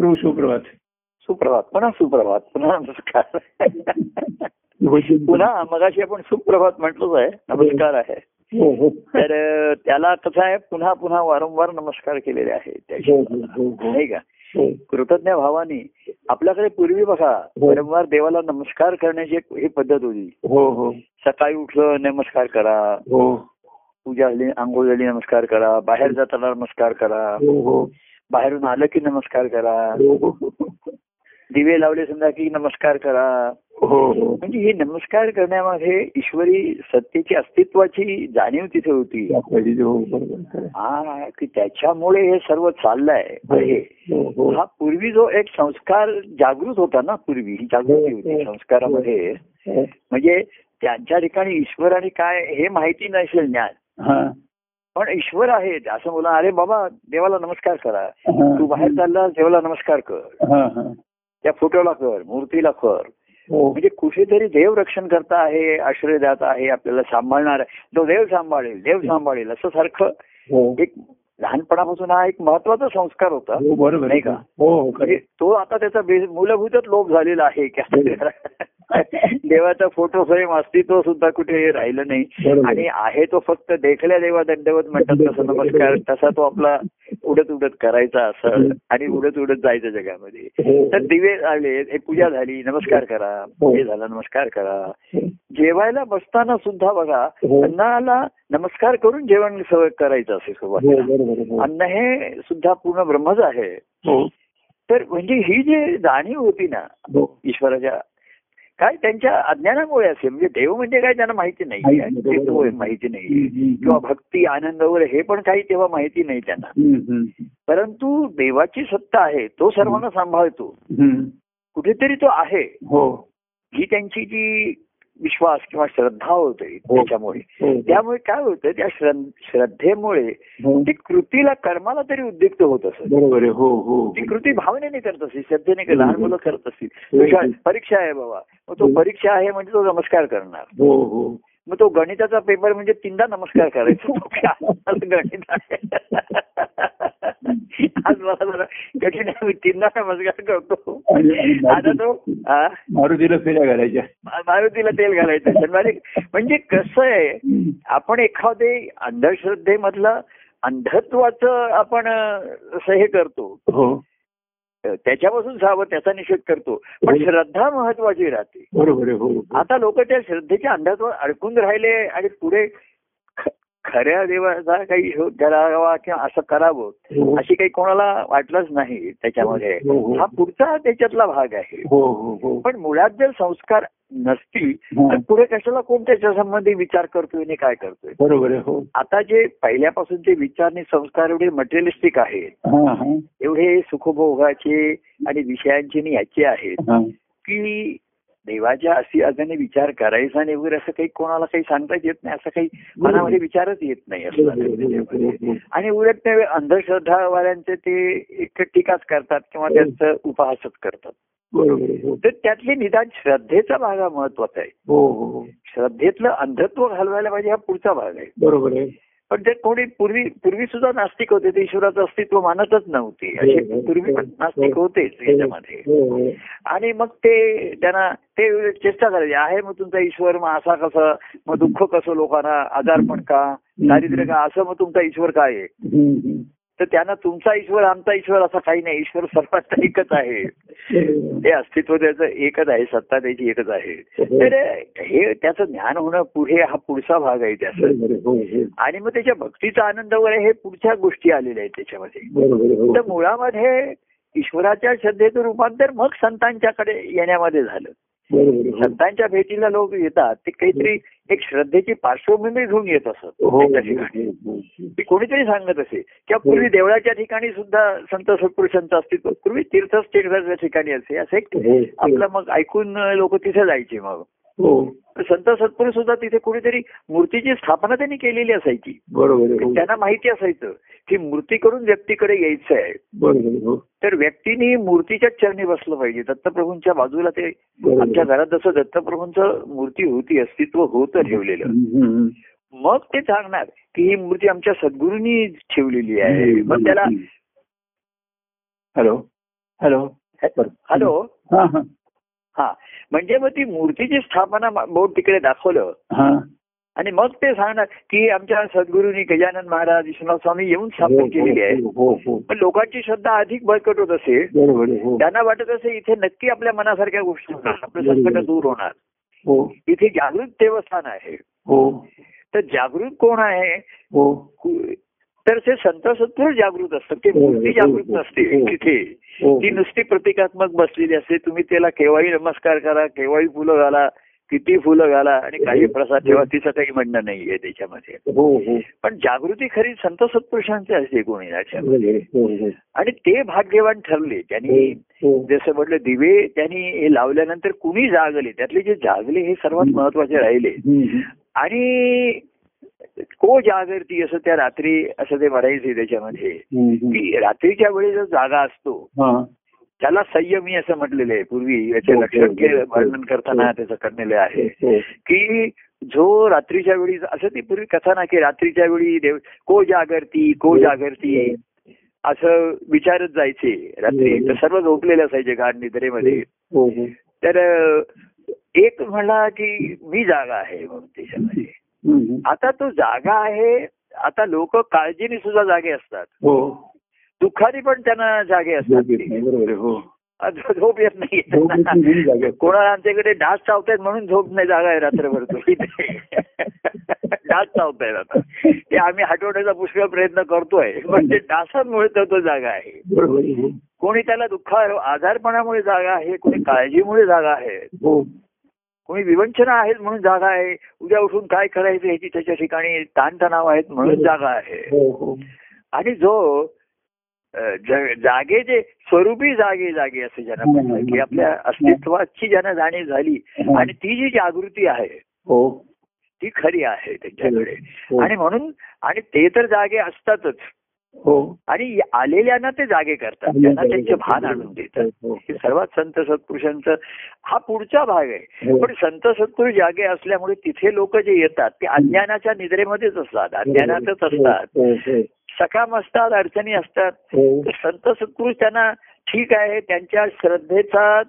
प्रभू सुप्रभात. सुप्रभात. पुन्हा सुप्रभात. पुन्हा नमस्कार पुन्हा मगाशी आपण सुप्रभात म्हटलंच आहे. नमस्कार आहे. हो हो. तर त्याला कसं आहे पुन्हा पुन्हा वारंवार नमस्कार केलेले आहे. त्या हो. नाही का. कृतज्ञ भावाने आपल्याकडे पूर्वी बघा वारंवार देवाला नमस्कार करण्याची एक ही पद्धत होती. सकाळी उठलं नमस्कार करा. पूजा झाली आंघोळ झाली नमस्कार करा. बाहेर जाताना नमस्कार करा. बाहेरून आलं की नमस्कार करा. हो. दिवे लावले समजा की नमस्कार करा. हो हो. म्हणजे ही नमस्कार करण्यामध्ये ईश्वरी सत्तेची अस्तित्वाची जाणीव तिथे होती. हो की त्याच्यामुळे हे सर्व चाललंय. आहे हो पूर्वी जो एक संस्कार जागृत होता ना पूर्वी ही जागृती होती संस्कारामध्ये. म्हणजे त्यांच्या ठिकाणी ईश्वर आणि काय हे माहिती नसेल ज्ञान हा. पण ईश्वर आहेत असं बोला अरे बाबा देवाला नमस्कार करा. हा. तू बाहेर चालला देवाला नमस्कार कर. हा हा. त्या फोटोला कर मूर्तीला कर. हो. म्हणजे कुठेतरी देव रक्षण करता आहे आश्रय दाता आहे आपल्याला सांभाळणार आहे. तो देव सांभाळेल देव सांभाळेल असं सारखं हो. एक लहानपणापासून हा एक महत्त्वाचा संस्कार होता. हो बरोबर नाही का? हो हो म्हणजे तो आता त्याचा मूलभूतच लोप झालेला आहे. की देवाचा फोटो फ्रेम अस्तित्व सुद्धा कुठे राहिलं नाही. आणि आहे तो फक्त देखल्या देवा दंडवत म्हणतात तसं नमस्कार तसा तो आपला उडत उडत करायचा असं आणि उडत उडत जायचं जगामध्ये हो. तर दिवे आले हे पूजा झाली नमस्कार करा हो. हे झालं नमस्कार करा जेवायला बसताना सुद्धा बघा हो. अन्नाला नमस्कार करून जेवण सवय करायचं असे हो सुरुवातीला बरोबर हो. अन्न हे सुद्धा पूर्ण ब्रह्मच आहे हो तर म्हणजे ही जी जाणीव होती ना हो ईश्वराच्या काय त्यांच्या अज्ञानामुळे असे म्हणजे देव म्हणजे काय त्यांना माहिती नाही. माहिती नाही. किंवा भक्ती आनंद वगैरे हे पण काही तेव्हा माहिती नाही त्यांना. परंतु देवाची सत्ता आहे तो सर्वांना सांभाळतो. कुठेतरी तो आहे. हो. ही त्यांची जी विश्वास किंवा श्रद्धा होते हो. त्याच्यामुळे. हो त्यामुळे काय होतं त्या श्रद्ध- श्रद्धेमुळे हो. ती कृतीला कर्माला तरी उद्युक्त होत असत हो हो. ती कृती भावनेने करत असतील श्रद्धेने लहान मुलं करत असतील. हो. परीक्षा आहे बाबा. मग तो हो. परीक्षा आहे म्हणजे तो नमस्कार करणार. हो हो. मग तो गणिताचा पेपर म्हणजे तीनदा नमस्कार करायचा. गणित आज मला जरा कठीण मी तीनदा नमस्कार करतो. आता तो? मारुतीला फेऱ्या घालायच्या मारुतीला तेल घालायचं. म्हणजे कसं आहे आपण एखादे अंधश्रद्धेमधलं अंधत्वाचं आपण असं हे करतो. हो. त्याच्यापासून सावध त्याचा निषेध करतो पण हो. श्रद्धा महत्वाची राहते बरोबर हो आता लोक त्या श्रद्धेच्या अंधात्वात अडकून राहिले आणि पुढे खऱ्या देवाचा काही शोध करावा किंवा असं करावं हो. अशी काही कोणाला वाटलंच नाही त्याच्यामध्ये हो, हो. हा पुढचा त्याच्यातला भाग आहे हो हो हो पण मुळात जर संस्कार नसतील तर पुढे कशाला कोण त्याच्या संबंधी विचार करतोय आणि काय करतोय? बरोबर हो. आता जे पहिल्यापासूनचे विचार आणि संस्कार एवढे मटेरियलिस्टिक आहेत हा हा. एवढे सुखभोगाचे आणि विषयांचे आणि याचे आहेत हा. की देवाच्या अशी अजाने विचार करायचा नाही वगैरे असं काही कोणाला काही सांगताच येत नाही असं काही मनामध्ये विचारच येत नाही असं. आणि उलट ते अंधश्रद्धावाल्यांचे ते एक टीकाच करतात किंवा त्यांचं उपहासच करतात. बरोबर हो. तर त्यातली निदान श्रद्धेचा भाग हा महत्त्वाचा आहे. हो हो श्रद्धेतलं अंधत्व घालवायला पाहिजे हा पुढचा भाग आहे. बरोबर आहे. पण ते कोणी पूर्वी पूर्वी सुद्धा नास्तिक होते. ते ईश्वराचं अस्तित्व मानतच नव्हते. असे पूर्वी पण नास्तिक होतेच याच्यामध्ये. आणि मग ते त्यांना ते चेष्टा करायची. आहे मग तुमचा ईश्वर मग असा कसं मग दुःख कसं लोकांना आजारपण का दारिद्र्य का असं मग तुमचा ईश्वर काय आहे. तर त्यांना तुमचा ईश्वर आमचा ईश्वर असा काही नाही. ईश्वर सर्वांचा एकच आहे. ते अस्तित्व त्याचं एकच आहे सत्ता त्याची एकच आहे. तर हे त्याचं ज्ञान होणं पुढे हा पुढचा भाग आहे त्याचा. हो हो. आणि मग त्याच्या भक्तीचा आनंद वगैरे हे पुढच्या गोष्टी आलेल्या आहेत त्याच्यामध्ये. हो. तर मुळामध्ये ईश्वराच्या श्रद्धेचं रूपांतर मग संतांच्याकडे येण्यामध्ये झालं. संतांच्या भेटीला लोक येतात ते काहीतरी एक श्रद्धेची पार्श्वभूमी घेऊन येत असत हो, ठिकाणी. हो, हो. ते कोणीतरी सांगत असे. किंवा पूर्वी देवळाच्या ठिकाणी सुद्धा संत सत्पुरुषांचं अस्तित्व पूर्वी तीर्थस्थळाच्या ठिकाणी असे. असं एक. आपलं मग ऐकून लोक तिथे जायचे मग. हो. संत सत्पुरुष सुद्धा तिथे कुठेतरी मूर्तीची स्थापना त्यांनी केलेली असायची. बरोबर हो. त्यांना माहिती असायचं की मूर्ती करून व्यक्तीकडे यायचं आहे. बरोबर हो. तर व्यक्तीने मूर्तीच्याच चरणी बसलं पाहिजे. दत्तप्रभूंच्या बाजूला ते आमच्या. घरात जसं दत्तप्रभूंचं मूर्ती होती अस्तित्व होतं ठेवलेलं. मग ते सांगणार की ही मूर्ती आमच्या सद्गुरूंनी ठेवलेली आहे. मग त्याला हॅलो. हॅलो. हॅलो. हा. हा हा म्हणजे मग ती मूर्तीची स्थापना बोर्ड तिकडे दाखवलं. हा. आणि मग ते सांगणार की आमच्या सद्गुरूंनी गजानन महाराज विश्वनाथ स्वामी येऊन स्थापन केलेली आहे. हो हो हो. पण लोकांची श्रद्धा अधिक बळकट होत असेल हो. त्यांना वाटत असे इथे नक्की आपल्या मनासारख्या गोष्टी होणार. आपलं संकट दूर होणार. हो. इथे जागृत देवस्थान आहे. हो. तर जागृत कोण आहे? हो. तर ते संत सत्पुरुष जागृत असतात ते मूर्ती जागृत नसते तिथे. हो ती नुसती प्रतिकात्मक बसलेली असते. तुम्ही त्याला केव्हाही नमस्कार करा केव्हाही फुलं घाला किती फुलं घाला आणि काही प्रसाद ठेवा तिचं काही म्हणणं नाहीये त्याच्यामध्ये. हो हो. पण जागृती खरी संत सत्पुरुषांची असते कोणी याच्यामध्ये बरोबर आहे, हो हो. आणि ते भाग्यवान ठरले. त्यांनी हो जसं म्हटलं दिवे त्यांनी हे लावल्यानंतर कुणी जागले? त्यातले जे जागले हे सर्वात महत्त्वाचे राहिले. आणि को जागरती असं त्या रात्री असं ते म्हणायचे त्याच्यामध्ये. की रात्रीच्या वेळी जो जागा असतो हा. त्याला संयमी असं म्हटलेलं आहे पूर्वी याचे हो, लक्षण हो, के- हो. वर्णन करताना त्याचं करलेलं आहे. हो की जो रात्रीच्या वेळी असं ती पूर्वी कथा ना की रात्रीच्या वेळी देव को जागरती को जागरती असं विचारत जायचे रात्री. तर सर्व झोपलेले असायचे गाढ निद्रेमध्ये. हो हो. तर एक म्हणला की मी जागा आहे म्हणून त्याच्यामध्ये. आता तो जागा आहे आता लोक काळजीने सुद्धा जागे असतात. हो. दुःखाने पण त्यांना जागे असतात. झोप येत नाही, बरोबर आहे हो. झोप येत नाही. कोणाला आमच्याकडे डास चावतायत म्हणून झोप नाही जागा आहे रात्रभर डास चावतायत आता. ते आम्ही हटवण्याचा पुष्कळ प्रयत्न करतोय पण ते डासांमुळे तर तो जागा आहे हो. कोणी त्याला दुःख आजारपणामुळे जागा आहे कोणी काळजीमुळे जागा आहे. हो. कोणी विवंचना आहेत म्हणून जागा आहे. उद्या उठून काय करायचं ह्याची त्याच्या ठिकाणी ताणतणाव आहेत म्हणून जागा आहे. हो हो. आणि जो अ, ज- जागे जे स्वरूपी जागे जागे असे ज्यांना म्हणतात की आपल्या अस्तित्वाची ज्यांना जाणीव झाली आणि ती जी जागृती आहे हो. ती खरी आहे त्यांच्याकडे. आणि म्हणून आणि ते तर जागे असतातच. आणि आलेल्यांना ते जागे करतात. त्यांना त्यांचे भान आणून देतात. हो, हे. सर्वात संत सत्पुरुषांचं हा पुढचा भाग आहे. हो. पण संत सत्पुरुष जागे असल्यामुळे तिथे लोक जे येतात ते अज्ञानाच्या निद्रेमध्येच असतात. अज्ञानातच असतात. हो, हो, सकाम असतात अडचणी असतात. हो. तर संत सत्पुरुष त्यांना ठीक आहे त्यांच्या श्रद्धेचा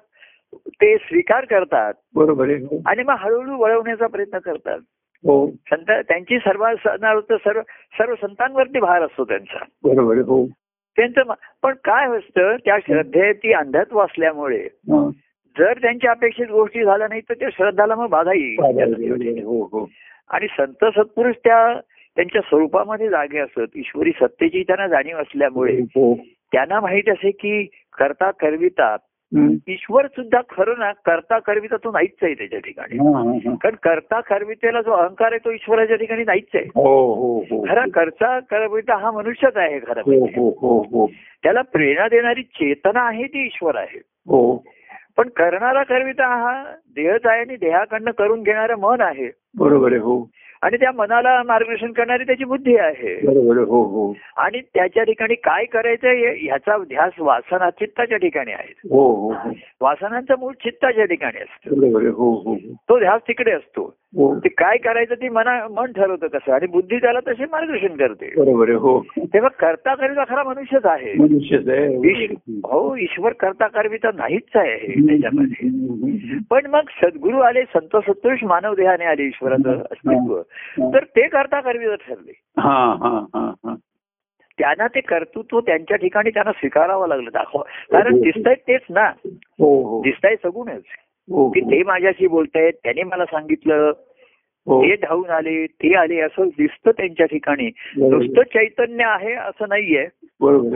ते स्वीकार करतात. बरोबर आहे हो. आणि मग हळूहळू वळवण्याचा प्रयत्न करतात. हो. संत त्यांची सर्व सर्व सर्व संतांवरती भार असतो त्यांचा. बरोबर हो. त्यांचं पण काय असतं त्या श्रद्धेची अंधत्व असल्यामुळे. जर त्यांच्या अपेक्षित गोष्टी झाल्या नाही तर त्या श्रद्धाला मग बाधा येईल. हो हो. आणि संत सत्पुरुष त्या त्यांच्या स्वरूपामध्ये जागे असत. ईश्वरी सत्तेची त्यांना जाणीव असल्यामुळे हो त्यांना माहीत असे की करता करविता हम्म. ईश्वर सुद्धा खरं ना करता करविता तो नाहीच आहे त्याच्या ठिकाणी. कारण करता करवितेला जो अहंकार आहे तो ईश्वराच्या ठिकाणी नाहीच आहे. हो हो हो. खरा करता करविता हा मनुष्यच आहे खरं म्हणजे. हो हो हो. त्याला प्रेरणा देणारी चेतना आहे ती ईश्वर आहे. हो. पण करणारा करविता हा देहच आहे आणि देहाकडनं करून घेणारं मन आहे. बरोबर आहे हो. आणि त्या मनाला मार्गदर्शन करणारी त्याची बुद्धी आहे. हो हो. आणि त्याच्या ठिकाणी काय करायचं ह्याचा ध्यास वासना चित्ताच्या ठिकाणी आहे. हो वासनांचं मूळ चित्ताच्या ठिकाणी असतं. तो ध्यास तिकडे असतो. ते काय करायचं ती मना मन ठरवतं कसं आणि बुद्धी त्याला तसे मार्गदर्शन करते. बरोबर हो. तेव्हा करता करता खरा मनुष्यच आहे. मनुष्यच आहे ईश- हो ईश्वर करता करविता नाहीच आहे त्याच्यामध्ये. पण मग सद्गुरू आले संत सत्पुरुष मानव देहाने आले ईश्वराचं अस्तित्व. तर ते करता करविता ठरले. हा हा हा हा. त्यांना ते कर्तृत्व त्यांच्या ठिकाणी त्यांना स्वीकारावं लागलं. दाखवा. कारण दिसतंय तेच ना. हो हो. दिसताय सगुणच हो की ते माझ्याशी बोलतायत त्याने मला सांगितलं. हो. ते धावून आले ते आले असं दिसतं त्यांच्या ठिकाणी. नुसतं चैतन्य आहे असं नाहीये.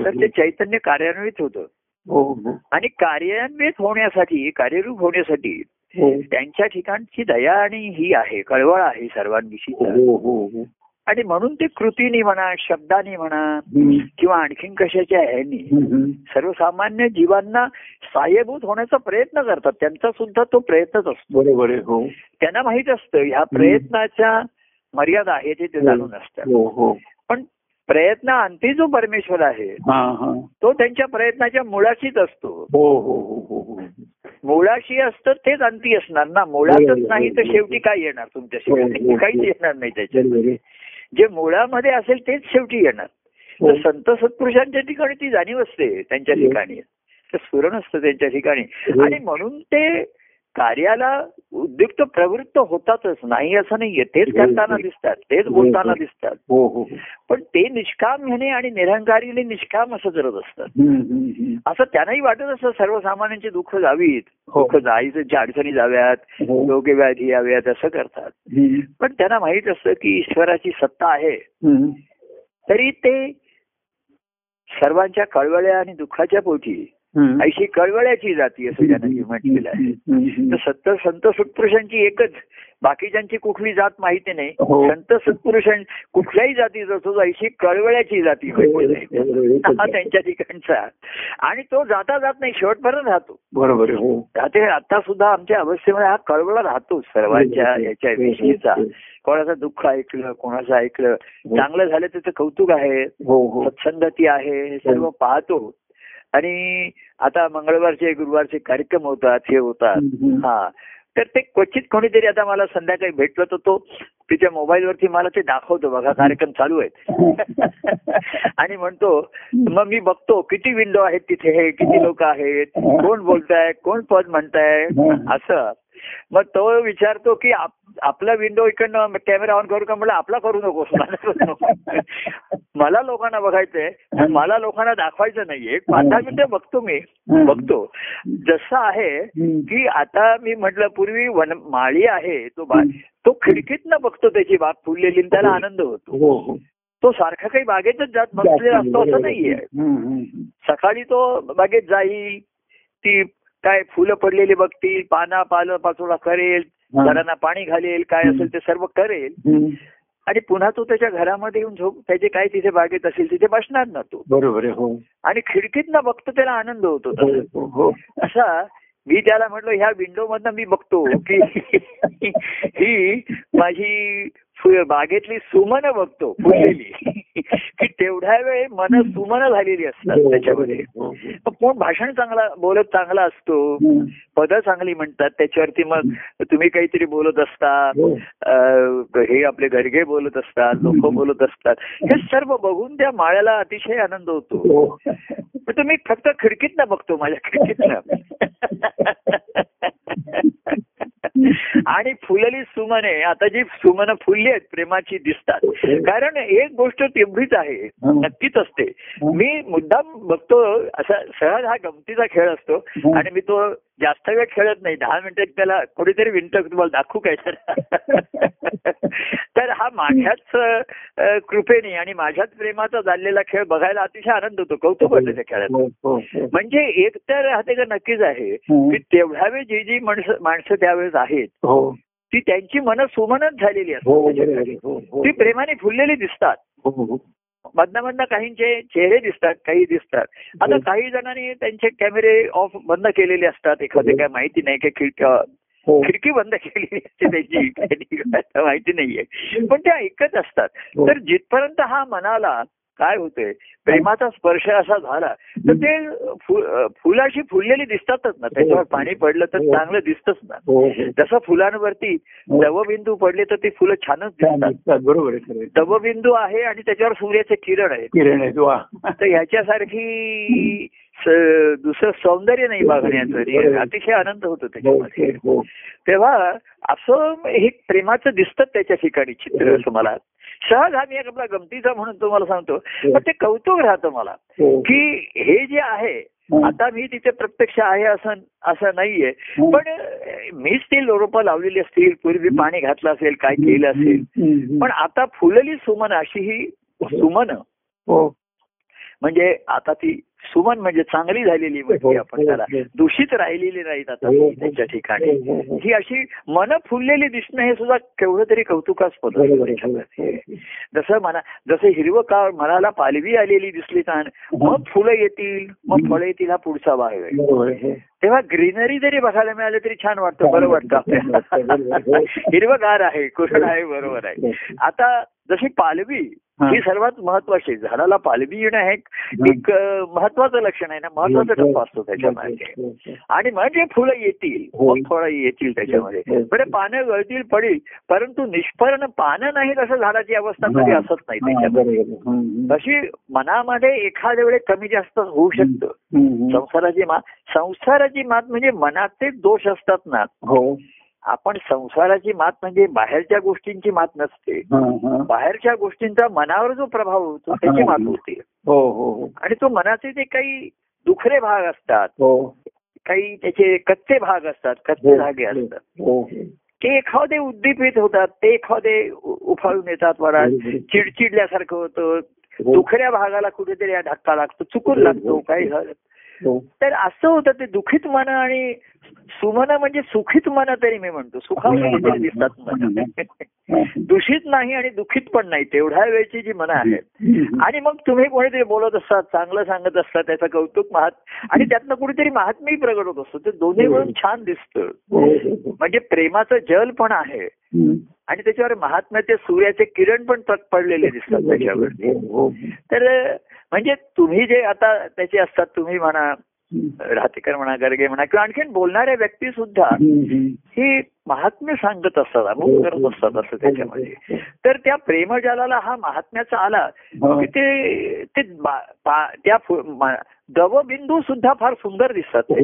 तर. ते चैतन्य कार्यान्वित होतं. हो हो. आणि कार्यान्वित होण्यासाठी कार्यरूप होण्यासाठी हो. त्यांच्या ठिकाणची दया आणि ही आहे कळवळ आहे सर्वांविषयी हो हो हो. आणि म्हणून ते कृतीने म्हणा शब्दाने म्हणा. किंवा आणखीन कशाच्या ह्यानी. सर्वसामान्य जीवांना सहाय्यभूत होण्याचा प्रयत्न करतात. त्यांचा सुद्धा तो प्रयत्नच असतो. बरोबर हो. त्यांना माहीत असतं ह्या प्रयत्नाच्या मर्यादा आहे ते ते जाणून असतात. हो हो. पण प्रयत्न अंती जो परमेश्वर आहे हा हा. तो त्यांच्या प्रयत्नाच्या मुळाशीच असतो. हो हो हो हो हो. मुळाशी असतं तेच अंती असणार ना. मुळातच नाही तर शेवटी काय येणार तुमच्या शेवटी काहीच येणार नाही त्याच्यात. जे मुळामध्ये असेल तेच शेवटी येणार हो. तर संत सत्पुरुषांच्या ठिकाणी ती जाणीव असते त्यांच्या ठिकाणी ते स्फुरण असतं त्यांच्या ठिकाणी हो. आणि म्हणून ते कार्याला उद्युक्त प्रवृत्त होतातच नाही असं नाहीये तेच हो, करताना हो. दिसतात तेच हो, बोलताना. दिसतात. पण ते निष्काम ह्याने आणि निरंकारीने निष्काम असं करत असतात. असं त्यांनाही वाटत असतं सर्वसामान्यांची दुःख जावीत. दुःख जायचं अडचणी जाव्यात. योग्य व्याधी याव्यात असं करतात पण त्यांना माहीत असतं की ईश्वराची सत्ता आहे. तरी ते सर्वांच्या कळवळ्या आणि दुःखाच्या पोटी. ऐशी कळवळ्याची जाती असं त्यांना म्हटलेलं आहे. तर सत्त संत सत्पुरुषांची एकच बाकीच्यांची कुठली जात माहिती नाही. हो. संत सत्पुरुषां कुठल्याही जातीचा तो ऐशी कळवळ्याची जाती. हो, हा त्यांच्या ठिकाणचा. आणि तो जाता जात नाही शेवटपर्यंत राहतो. बरोबर हो. ते आता सुद्धा आमच्या अवस्थेमध्ये हा कळवळा राहतो सर्वांच्या याच्या विषयीचा. कोणाचं दुःख ऐकलं कोणाचं ऐकलं. चांगलं झालं त्याचं कौतुक आहे. सत्संगती आहे हे सर्व पाहतो. आणि आता मंगळवारचे गुरुवारचे कार्यक्रम होतात हे होतात. हा. तर ते क्वचित कोणीतरी आता मला संध्याकाळी भेटलं तर तो तिच्या मोबाईलवरती मला ते दाखवतो. बघा कार्यक्रम चालू आहेत. आणि म्हणतो मग मी बघतो किती विंडो आहेत तिथे? हे किती लोक आहेत? कोण बोलताय? कोण पद म्हणताय? असं. मग तो विचारतो की आप- आपला विंडो इकडनं कॅमेरा ऑन करू का? म्हणलं आपला करू नकोस. मला नको. मला लोकांना बघायचंय मला लोकांना दाखवायचं नाहीये. पाच दहा मिनिटं बघतो मी. बघतो. जसं आहे की आता मी म्हटलं पूर्वी वन माळी आहे तो बा- तो खिडकीतनं बघतो त्याची बाग फुललेली त्याला आनंद होतो. हो हो. तो सारखा काही बागेतच जात बसलेला असतो असं नाहीये. सकाळी तो बागेत जाईल ती काय फुलं पडलेली बघतील पाना पालं पाचोळा करेल. झाडांना पाणी घालेल काय असेल ते सर्व करेल. आणि पुन्हा तो त्याच्या घरामध्ये येऊन झोप त्याचे काय तिथे बागेत असेल तिथे बसणार ना तो बरोबर आहे हो आणि खिडकीतनं बघतो त्याला आनंद होतो हो. हो. असा मी त्याला म्हटलं ह्या विंडो मधनं मी बघतो की ही माझी बागेतली सुमन बघतो फुललेली. की तेवढ्या वेळ मन सुमन झालेली असतात हो, त्याच्यामध्ये. हो, हो. कोण भाषण चांगला बोलत चांगला असतो. पदं चांगली म्हणतात त्याच्यावरती मग तुम्ही काहीतरी बोलत असता हो. हे आपले घरगे बोलत असतात लोक बोलत असतात. हे सर्व बघून त्या माळ्याला अतिशय आनंद होतो. हो. पण तो मी फक्त खिडकीतनं बघतो माझ्या खिडकीतनं. आणि फुलली सुमने आता जी सुमनं फुलली आहेत प्रेमाची दिसतात. कारण एक गोष्ट तेवढीच आहे नक्कीच असते. मी मुद्दाम बघतो असा सहज हा गमतीचा खेळ असतो आणि मी तो जास्त वेळ खेळत नाही. दहा मिनिटात त्याला कोणीतरी विंट तुम्हाला दाखवू काय? तर तर हा माझ्याच कृपेने आणि माझ्याच प्रेमाचा झालेला खेळ बघायला अतिशय आनंद होतो कौतुक वाटतं त्या खेळात. हो, हो, हो. म्हणजे एक तर हा ते नक्कीच आहे. की तेवढ्या वेळ जी जी माणसं माणसं त्यावेळेस आहेत ती त्यांची मन सुमनच झालेली हो असतात. आहे. हो, हो. ती प्रेमाने फुललेली दिसतात हो, हो. मधनं मधनं काहींचे चेहरे दिसतात काही दिसतात आता हो. काही जणांनी त्यांचे कॅमेरे ऑफ बंद केलेले असतात एखादे काय माहिती नाही की खिडक्या हो. खिडकी बंद केलेली असते त्याची काही माहिती नाहीये पण ते ऐकत असतात हो. तर जिथपर्यंत हा मनाला काय होतंय? प्रेमाचा स्पर्श असा झाला तर ते फुलाशी फुललेली दिसतातच ना. त्याच्यावर पाणी पडलं तर हो. चांगलं दिसतच ना. हो, हो. जसं फुलांवरती हो. दवबिंदू पडले तर ते फुलं छानच छान दिसतात. बरोबर आहे आहे. दवबिंदू आहे आणि त्याच्यावर सूर्याचे किरण आहेत. किरण आहे तर ह्याच्यासारखी दुसरं सौंदर्य नाही बघण्याचं अतिशय आनंद होतो हो, त्याच्यामध्ये. हो. तेव्हा असं हे प्रेमाचं दिसतं त्याच्या ठिकाणी चित्र असं मला सहज आम्ही एक आपला गमतीचा म्हणून तुम्हाला सांगतो. पण ते कौतुक राहतं मला. हो. की हे जे आहे आता मी तिथे प्रत्यक्ष आहे असं असं नाहीये. पण मीच ती रोपं लावलेली असतील पूर्वी पाणी घातलं असेल काय केलं असेल. पण आता फुलली सुमन अशी ही सुमन. हो. म्हणजे आता ती सुमन म्हणजे चांगली झालेली म्हणजे आपण त्याला. दूषित राहिलेली नाहीत आता हो, हो. त्याच्या ठिकाणी. हो, हो, हो. ही अशी मन फुललेली दिसणं हे सुद्धा केवढं तरी कौतुकास्पद. जसं म्हणा जसं हिरवं काळ मनाला पालवी आलेली दिसली छान मग फुलं येतील मग फळं येतील हा पुढचा भाग आहे. तेव्हा ग्रीनरी जरी बघायला मिळालं तरी छान वाटतं बरं वाटतं आपल्याला हिरवगार आहे कुरण आहे बरोबर आहे. आता जशी पालवी हा. ही सर्वात महत्वाची झाडाला पालवी येणं हे एक- महत्वाचं लक्षण आहे ना महत्त्वाचा टप्पा असतो त्याच्यामध्ये हो, हो. आणि म्हणजे फुलं येतील हो. फळं येतील त्याच्यामध्ये हो. बरं पानं गळतील पडील परंतु निष्फळन पानं नाही तसं झाडाची अवस्था कधी हा. असत नाही हा, त्याच्यामध्ये. तशी मनामध्ये एखाद्या वेळेस कमी जास्त होऊ शकतं. संसाराची मात संसाराची मात म्हणजे मनाचे दोष असतात ना हो आपण संसाराची मात म्हणजे बाहेरच्या गोष्टींची मात नसते. बाहेरच्या गोष्टींचा मनावर जो प्रभाव होतो त्याची. मात होते हो हो हो. आणि तो मनाचे जे काही दुखरे भाग असतात काही त्याचे कच्चे भाग असतात कच्चे धागे असतात ते एखादे उद्दीपित होतात ते एखादे उफाळून येतात वरात बरोबर. चिडचिडल्यासारखं होतं. दुखऱ्या भागाला कुठेतरी धक्का लागतो चुकून लागतो काही. तर असं होतं ते दुखित मन आणि सुमन म्हणजे सुखित मन तरी मी म्हणतो. सुखावलेली तरी दिसतात मन. दूषित नाही आणि दुखित पण नाही. तेवढ्या वेळची जी मनं आहेत. आणि मग तुम्ही कोणीतरी बोलत असतात चांगलं सांगत असतात त्याचं कौतुक महात आणि त्यातनं कुठेतरी महात्मी प्रगट होत असतो. ते दोन्ही मिळून छान दिसतं. हो, हो, हो. म्हणजे प्रेमाचं जल पण आहे. आणि त्याच्यावर महात्म्याचे सूर्याचे किरण पण पडलेले दिसतात त्याच्यावर हो, हो. तर म्हणजे तुम्ही जे आता त्याचे असतात तुम्ही म्हणा राहतेकर म्हणा गर्गे म्हणा किंवा आणखीन बोलणाऱ्या व्यक्ती सुद्धा. ही महात्म्य सांगत असतात अमुक करत असतात असं त्याच्यामध्ये तर त्या प्रेमजालाला हा महात्म्याचा आला हो. की ते ते त्या दवबिंदू सुद्धा फार सुंदर दिसतात हो.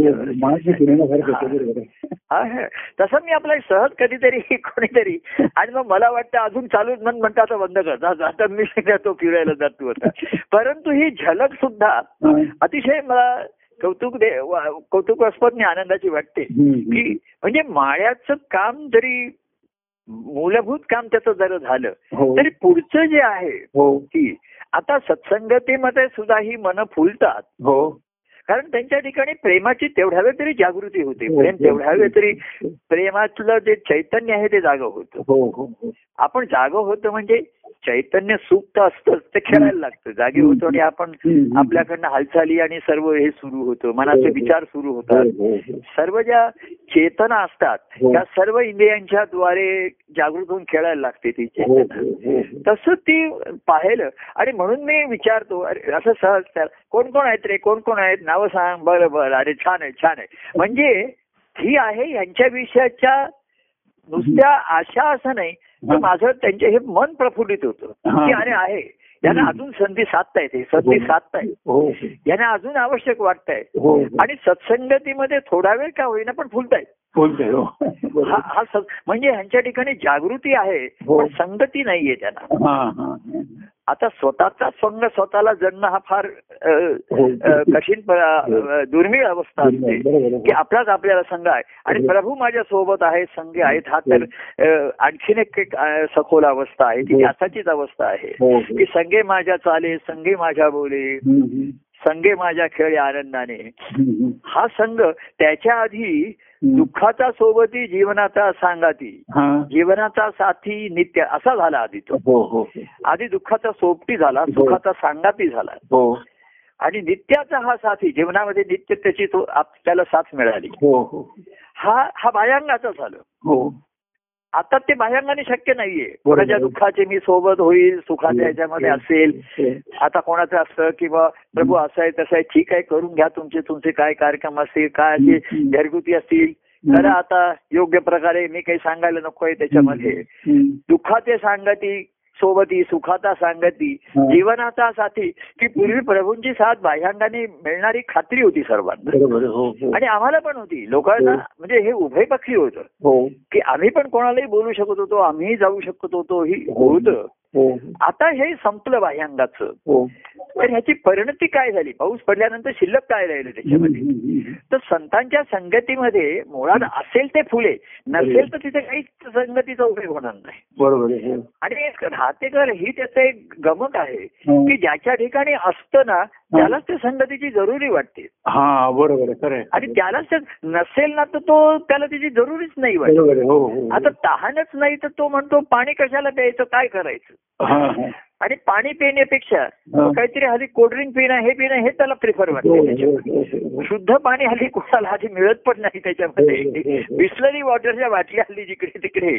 हा, हे. तसं मी आपला सहज कधीतरी कोणीतरी आणि मग मला वाटतं अजून चालू मन म्हणतं आता बंद कर जा- आता मी जातो फिरायला जातो आता परंतु ही झलक सुद्धा हा. अतिशय मला कौतुक दे कौतुकास्पद आणि आनंदाची वाटते. की म्हणजे माळ्याचं काम जरी मूलभूत काम त्याचं जर झालं हो. तरी पुढचं जे आहे हो. की आता सत्संगतीमध्ये सुद्धा ही मन फुलतात. हो. कारण त्यांच्या ठिकाणी प्रेमाची तेवढ्या वेळ तरी जागृती होते. हो, प्रेम. तेवढ्या वेळ तरी प्रेमातलं जे चैतन्य आहे ते जागं होतं. आपण जागं होतं म्हणजे चैतन्य सुप्त असतं ते खेळायला लागतं. जागी होतो आणि आपण. आपल्याकडनं हालचाली आणि सर्व हे सुरू होतं. मनाचे हो, हो. विचार सुरू हो, होतात. हो, हो. सर्व ज्या चेतना असतात हो. त्या सर्व इंद्रियांच्या द्वारे जागृत होऊन खेळायला लागते ती हो, चेतना. हो, हो, हो. तसं ती पाहिलं. आणि म्हणून मी विचारतो अरे असं सहज कोण कोण आहेत रे? कोण कोण आहेत? नावं सांग. बरं बरं. अरे छान आहे छान आहे. म्हणजे ही आहे यांच्या विषयाच्या नुसत्या आशा असं नाही तर. माझं त्यांचे हे मन प्रफुल्लित होतं. की अरे आहे यांना. अजून संधी साधता येते संधी हो. साधता येते हो. यांना अजून आवश्यक वाटतंय हो आणि सत्संगतीमध्ये थोडा वेळ का होईना पण फुलतायत हो म्हणजे ह्यांच्या ठिकाणी जागृती आहे. पण संगती नाहीये त्यांना हा हा हा. आता स्वतःचा संघ स्वतःला जणणं हा फार हो. कठीण अ, दुर्मिळ अवस्था असते. की आपलाच आपल्याला संघ आहे आणि हो. प्रभू माझ्या सोबत आहे संघ आहेत हा तर अ, आणखीन एक सखोल अवस्था आहे ती हो. त्यासाचीच अवस्था आहे हो की संघे माझ्या चाले संघे माझ्या बोले. संघे माझ्या खेळे आनंदाने. हा संघ त्याच्या आधी. दुःखाचा सोबती जीवनाचा सांगाती. हा. जीवनाचा साथी नित्य असा झाला आधी तो. हो हो आधी दुःखाचा सोबती झाला सुखाचा सांगाती झाला. हो. आणि नित्याचा हा साथी जीवनामध्ये नित्य त्याची तो आप- त्याला साथ मिळाली. हो हो. हा हा बाह्यांगाचा झालं. हो. आता ते बाह्यांगाने शक्य नाहीये. कोणाच्या दुःखाचे मी सोबत होईल सुखाच्या ह्याच्यामध्ये असेल. आता कोणाचं असतं किंवा प्रभू असं आहे तसं आहे ठीक आहे करून घ्या तुमचे तुमचे काय कार्यक्रम असतील काय असे. घरगुती असतील करा आता योग्य प्रकारे मी काही सांगायला नकोय त्याच्यामध्ये हम्म. दुःखाचे सांगती सोबती सुखाचा सांगती. जीवनाचा साथी की पूर्वी प्रभूंची साथ बाह्यांगाने मिळणारी खात्री होती सर्वांना. हो हो आणि आम्हाला पण होती लोकांना हो. म्हणजे हे उभयपक्षी होतं हो की आम्ही पण कोणालाही बोलू शकत होतो आम्ही जाऊ शकत होतो ही. होतं आता हे संपलं बाह्यांगाचं हो तर ह्याची परिणती काय झाली पाऊस पडल्यानंतर शिल्लक काय राहिलं त्याच्यामध्ये. तर संतांच्या संगतीमध्ये मुळात असेल ते फुले नसेल तर तिथे काहीच संगतीचा उपयोग होणार नाही बरोबर. हो. आणि राहतेकर ही त्याचं एक गमक आहे हो. की ज्याच्या ठिकाणी असतं ना त्यालाच ते संगतीची जरुरी वाटते हा बरोबर खरं. आणि त्यालाच नसेल ना तर तो त्याला त्याची जरुरीच नाही वाटत आहे. हो हो आता तहानच नाही तर तो म्हणतो पाणी कशाला प्यायचं काय करायचं हा हा आणि पाणी पिण्यापेक्षा हा. काहीतरी हल्ली कोल्ड्रिंक पिणं हे पिणं हे त्याला प्रिफर हो, वाटतं हो. हो, हो. शुद्ध पाणी हल्ली कोणाला हल्ली मिळत पण नाही हो, हो, त्याच्यामध्ये हो. बिस्लरी वॉटरच्या बाटल्या हल्ली जिकडे तिकडे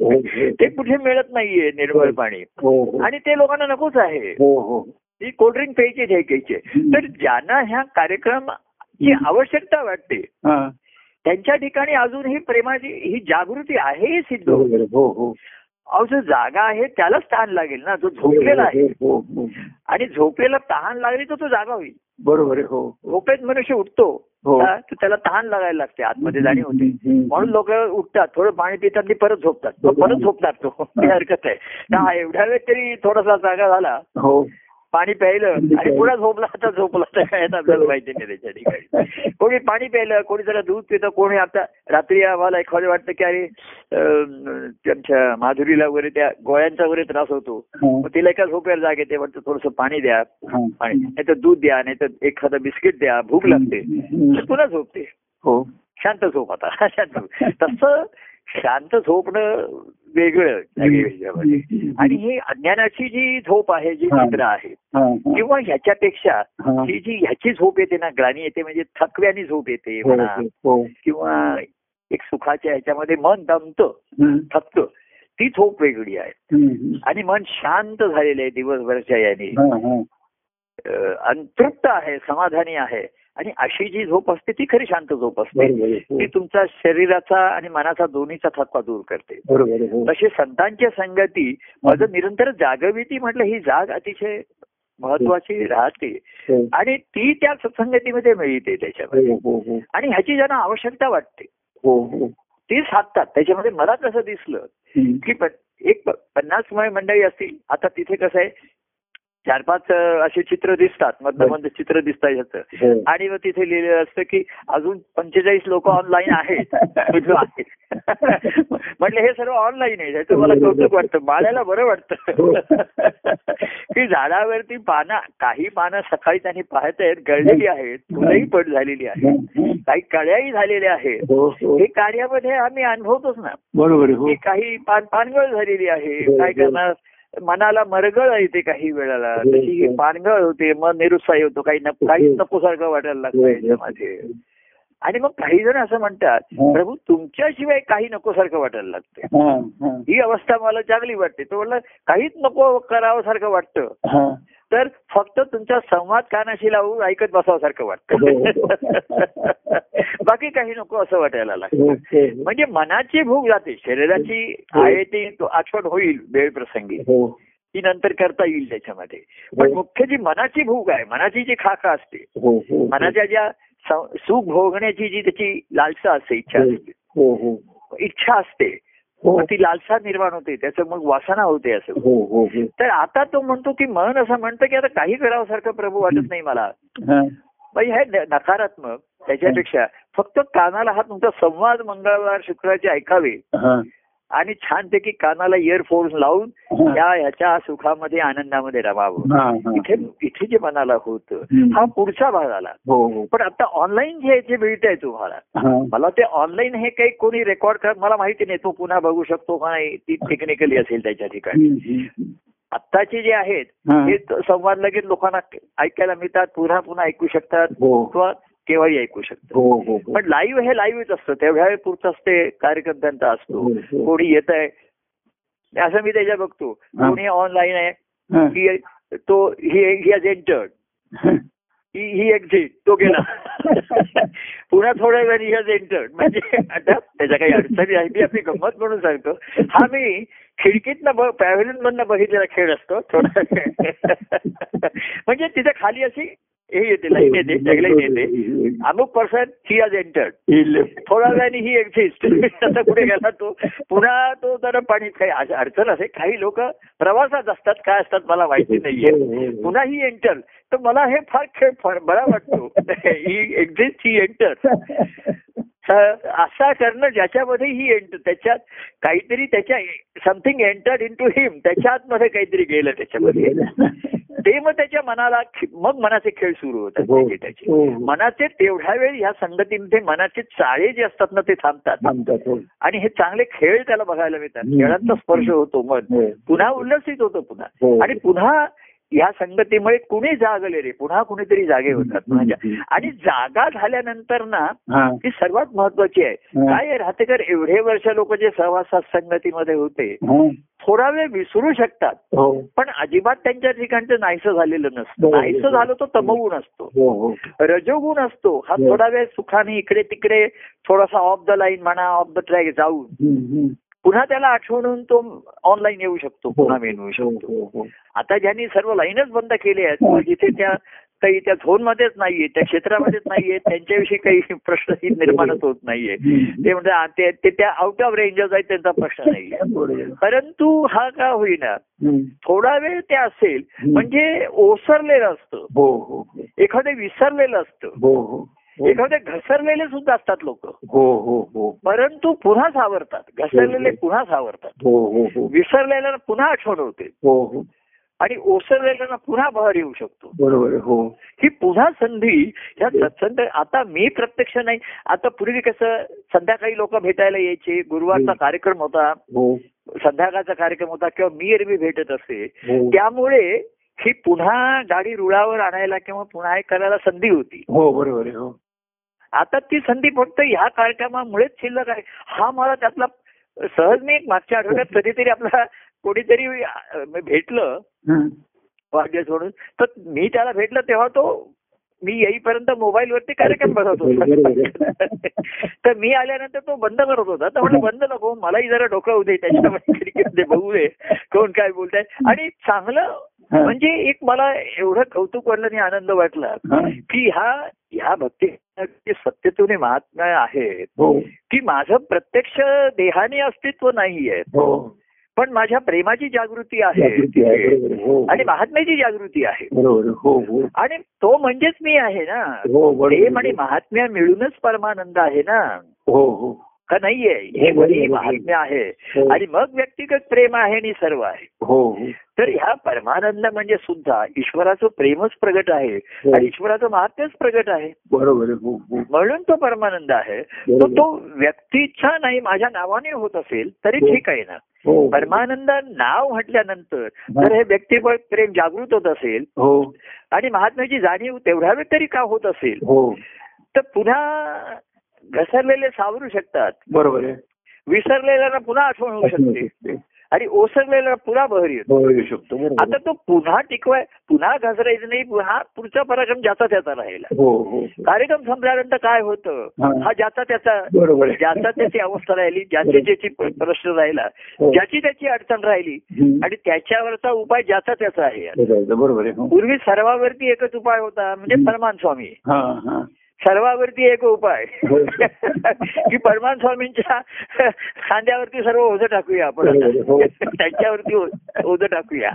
हो, हो. ते कुठे मिळत नाहीये निर्मळ पाणी हो हो आणि ते लोकांना नकोच आहे हो हो ती कोल्ड्रिंक प्यायची हे घ्यायची तर ज्यांना ह्या कार्यक्रमाची आवश्यकता वाटते हा. त्यांच्या ठिकाणी अजून ही प्रेमाची ही जागृती आहे हे सिद्ध. हो हो. अहो जो जागा आहे त्यालाच तहान लागेल ना जो झोपलेला आहे. हो हो आणि झोपलेला तहान लागली तर तो जागा होईल. बरोबर हो. झोपेत मनुष्य उठतो तर त्याला तहान लागायला लागते आतमध्ये जाणीव होते. म्हणून लोक उठतात थोडं पाणी पितात आणि परत झोपतात. परत झोपतात तो. काही हरकत आहे हा एवढ्या वेळ तरी थोडासा जागा झाला. हो. पाणी प्यायलं आणि पुन्हा झोपला आता झोपला तर आपल्याला माहिती नाही त्याच्या ठिकाणी. कोणी पाणी प्यायलं कोणी जरा दूध पितं कोणी आता रात्री आम्हाला एखादं वाटतं की अरे त्यांच्या माधुरीला वगैरे त्या गोळ्यांचा वगैरे त्रास होतो. मग तिला एका झोपेवर जाग येते वाटतं थोडंसं पाणी द्या. पाणी. नाही तर दूध द्या नाही तर एखादं बिस्किट द्या भूक लागते. पुन्हा झोपते. हो. शांत झोप आता. शांत झोप. तसं शांत झोपणं वेगळं. आणि ही अज्ञानाची जी झोप आहे जी हा. निद्रा आहे हा, हा. किंवा ह्याच्यापेक्षा हा. ही जी ह्याची झोप येते ना ग्लानी येते म्हणजे थकव्यानी झोप येते हो, म्हणा हो. किंवा एक सुखाच्या ह्याच्यामध्ये मन दमतं. थकतं ती झोप वेगळी आहे. आणि मन शांत झालेलं आहे दिवसभरच्या याने हा, हा. अंतृप्त आहे समाधानी आहे आणि अशी जी झोप असते ती खरी शांत झोप असते. हो. ती तुमचा शरीराचा आणि मनाचा दोन्हीचा थकवा दूर करते बरोबर आहे. हो. तशी संतांच्या संगती माझं निरंतर जागविती म्हटलं ही जाग अतिशय महत्वाची राहते हो. आणि ती त्या सत्संगतीमध्ये मिळते त्याच्यामध्ये. आणि ह्याची ज्यांना आवश्यकता वाटते. ती साधतात त्याच्यामध्ये मला कसं दिसलं. की एक पन्नास मंडळी असतील आता तिथे कसं आहे चार पाच अं, असे चित्र दिसतात मधलं चित्र दिसतात ह्याचं. हो. आणि मग तिथे लिहिलेलं असतं की अजून पंचेचाळीस लोक ऑनलाईन आहेत. म्हटलं हे सर्व ऑनलाईन आहे त्याचं मला कौतुक वाटतं. बाळाला बरं वाटतं. की झाडावरती पानं काही पानं सकाळी त्यांनी पाहत आहेत गळलेली आहेत. फुलंही पड झालेली आहेत. काही कळ्याही झालेल्या आहेत. हो, हो. हे कार्यामध्ये आम्ही अनुभवतोच ना. बरोबर. हो. काही पान पानगळ झालेली आहे. हो, काय हो. करणार? मनाला मरगळ येते काही वेळेला हो, तशी ही हो. पानगळ होते मन निरुत्साही होतो काही नको काहीच नको सारखं वाटायला लागतं हो, हो. याच्यामध्ये आणि मग काही जण असं म्हणतात हो. प्रभू तुमच्याशिवाय काही नको सारखं वाटायला लागते हा, हा. ही अवस्था मला चांगली वाटते तो म्हणलं काहीच नको करावं सारखं वाटतं हा. तर फक्त तुमचा संवाद कानाशी लावून ऐकत बसावं सारखं वाटतं बाकी काही नको असं वाटायला लागतं हो, हो. म्हणजे मनाची भूक जाते शरीराची हो. आहे ती आठवण होईल वेळ प्रसंगी हो. ती नंतर करता येईल त्याच्यामध्ये पण हो. मुख्य जी मनाची भूक आहे मनाची जी खाका असते हो, हो. मनाच्या ज्या सुख भोगण्याची जी त्याची लालसा असते इच्छा असते हो, हो. इच्छा असते हो. ती लालसा निर्माण होते त्याचं मग वासना होते असं हो, हो, हो. तर आता तो म्हणतो की मन असं म्हणतं की आता काही करावं सारखं प्रभू वाटत नाही मला हा. म्हणजे हे नकारात्मक त्याच्यापेक्षा फक्त कानाला हा तुमचा संवाद मंगळवार शुक्रवारचे ऐकावे हा. आणि छानपैकी कानाला इयरफोन्स लावून. त्या ह्याच्या सुखामध्ये आनंदामध्ये रमावं. इथे इथे जे मनाला होतं. हा पुढचा भाग आला हो, हो. पण आता ऑनलाईन जे जे मिळतंय तुम्हाला. मला ते ऑनलाईन हे काही कोणी रेकॉर्ड करत मला माहिती नाही तो पुन्हा बघू शकतो का नाही ती टेक्निकली असेल त्याच्या ठिकाणी. आत्ताचे जे आहेत हा. त- संवाद लगेच लोकांना ऐकायला मिळतात पुन्हा पुन्हा ऐकू शकतात हो. किंवा केव्हाही ऐकू शकतात हो, हो, हो. पण लाईव्ह हे लाईव्हच असतं. तेवढ्या वेळ पुरतंच ते कार्यक्रम त्यांचा असतो. हो, हो. कोणी येत आहे. असं मी त्याच्या बघतो. कोणी ऑनलाईन आहे. की तो he has entered he. Exit तो गेला. पुन्हा थोड्या वेळाने ही हॅज एंटर्ड म्हणजे आता त्याच्या काही अडचणी आहे मी आपली गंमत म्हणून सांगतो. हा मी खिडकीतनं पॅव्हलियन मधनं बघितलेला खेळ असतो थोडा म्हणजे तिथे खाली अशी येते लाईन येते येते अमुक पर्सन ही हॅज एंटर्ड थोड्या वेळाने ही एक्झिस्ट तसं पुढे गेला तो? पुन्हा तो जरा पाणी काही अडचण असे काही लोक प्रवासात असतात काय असतात मला माहिती नाहीये. पुन्हा ही एंटर तर मला हे फार खेळ फार बरा वाटतो. ही एक्झिस्ट ही एंटर असा करणं ज्याच्यामध्ये ही एंटर त्याच्यात काहीतरी त्याच्या something enter into him त्याच्या आतमध्ये काहीतरी गेलं त्याच्यामध्ये. ते मग त्याच्या मनाला मग मनाचे खेळ सुरू होतात हो. त्याचे त्याचे मनाचे तेवढ्या वेळ ह्या संगतीमध्ये मनाचे चाळे जे असतात ना ते थांबतात थांबतात हो. आणि हे चांगले खेळ त्याला बघायला मिळतात. खेळांचा स्पर्श होतो हो. पुन्हा उल्लसित होतो पुन्हा हो. आणि पुन्हा ह्या संगतीमुळे कुणी जागले रे पुन्हा कुणीतरी जागे होतात. आणि जागा झाल्यानंतर ना हा. ही सर्वात महत्वाची आहे हा. काय राहतेकर एवढे वर्ष लोक जे सहवासात संगतीमध्ये होते हा. थोडा वेळ विसरू शकतात हो पण अजिबात त्यांच्या ठिकाणचं नाहीसं झालेलं नसतं बरोबर. नाहीसं झालं तो तमगुण असतो हो हो रजोगुण असतो हा हो. थोडा वेळ सुखाने इकडे तिकडे थोडासा ऑफ द लाईन म्हणा ऑफ द ट्रॅक जाऊन. पुन्हा त्याला आठवणून तो ऑनलाईन येऊ शकतो पुन्हा मेनू हो, शकतो हो, हो. आता ज्यांनी सर्व लाईनच बंद केले आहेत हो. जिथे त्या काही त्या झोन मध्येच नाहीये त्या क्षेत्रामध्येच नाहीये त्यांच्याविषयी काही प्रश्नही निर्माणच होत नाहीये. ते म्हणजे ते त्या आउट ऑफ रेंजच आहेत त्यांचा प्रश्न नाहीये. परंतु हा का होईना. थोडा वेळ ते असेल. म्हणजे ओसरलेलं असतं हो हो हो. एखादं विसरलेलं असतं हो. हो हो. एखादे घसरलेले सुद्धा असतात लोक. हो हो हो. परंतु पुन्हा सावरतात. घसरलेले पुन्हा सावरतात. हो हो हो. विसरलेल्यांना पुन्हा आठवण होते. हो हो. आणि ओसरलेल्यांना पुन्हा बहर येऊ शकतो. बरोबर. हो. ही पुन्हा संधी ह्या सत्संग आता मी प्रत्यक्ष नाही. आता पूर्वी कसं संध्याकाळी लोक भेटायला यायचे. गुरुवारचा. कार्यक्रम होता. संध्याकाळचा कार्यक्रम होता किंवा मी एरवी भेटत असे हो. त्यामुळे ही पुन्हा गाडी रुळावर आणायला किंवा पुन्हा हे करायला संधी होती. हो बरोबर आता ती संधी फक्त ह्या कार्यक्रमामुळेच शिल्लक आहे हा मला त्यातला सहज मी एक मागच्या आठवड्यात कधीतरी आपला कोणीतरी भेटलं. वाढदिवस म्हणून तर मी त्याला भेटलं तेव्हा तो मी येईपर्यंत मोबाईल वरती कार्यक्रम बरोबर होता तर मी आल्यानंतर तो बंद करत होता तर म्हटलं बंद नको मलाही जरा डोकं होऊ दे त्याच्यामध्ये बघू दे कोण काय बोलताय आणि चांगलं. म्हणजे एक मला एवढं कौतुक वाटलं आणि आनंद वाटला हा. की ह्या ह्या भक्ती सत्यतेने महात्मा आहेत. हो. की माझं प्रत्यक्ष देहाने अस्तित्व नाहीये. हो. पण माझ्या प्रेमाची जागृती आहे. हो. आणि महात्म्याची जागृती आहे. हो हो. आणि तो म्हणजेच मी आहे ना. हो प्रेम आणि. महात्म्य मिळूनच परमानंद आहे ना. हो हो. का नाहीये हे वरी महात्म्य आहे. हो. आणि मग व्यक्तिगत प्रेम आहे आणि सर्व आहे. हो. तर ह्या परमानंद म्हणजे सुद्धा ईश्वराचं प्रेमच प्रगट आहे हो. आणि ईश्वराचं महात्म्यच प्रगट आहे. बरोबर. हो म्हणून तो परमानंद आहे. तो. तो व्यक्तीचा नाही माझ्या नावाने होत असेल तरी. ठीक आहे ना. परमानंद नाव म्हटल्यानंतर जर हे व्यक्तिबळ प्रेम जागृत होत असेल हो. आणि महात्म्याची जाणीव तेवढ्या वेळ तरी का होत असेल तर पुन्हा घसरलेले सावरू शकतात बरोबर आहे विसरलेल्यांना पुन्हा आठवण होऊ शकते हो आणि ओसरलेला पुन्हा बहर येऊ शकतो आता तो पुन्हा टिकवाय पुन्हा घसरायचं नाही पुन्हा पुढचा पराक्रम ज्याचा त्याचा राहिला हो हो कार्यक्रम संपल्यानंतर काय होतं हा. हा ज्याचा त्याचा. ज्याचा त्याची अवस्था राहिली ज्याची ज्याची प्रश्न राहिला हो. ज्याची त्याची अडचण राहिली. आणि त्याच्यावरचा उपाय ज्याचा त्याचा आहे बरोबर. हो. पूर्वी सर्वावरती एकच उपाय होता म्हणजे. परमान स्वामी हा हा सर्वावरती एक उपाय. हो. की परमान स्वामींच्या खांद्यावरती सर्व ओझं टाकूया आपण हो. आता. त्यांच्यावरती ओझं टाकूया.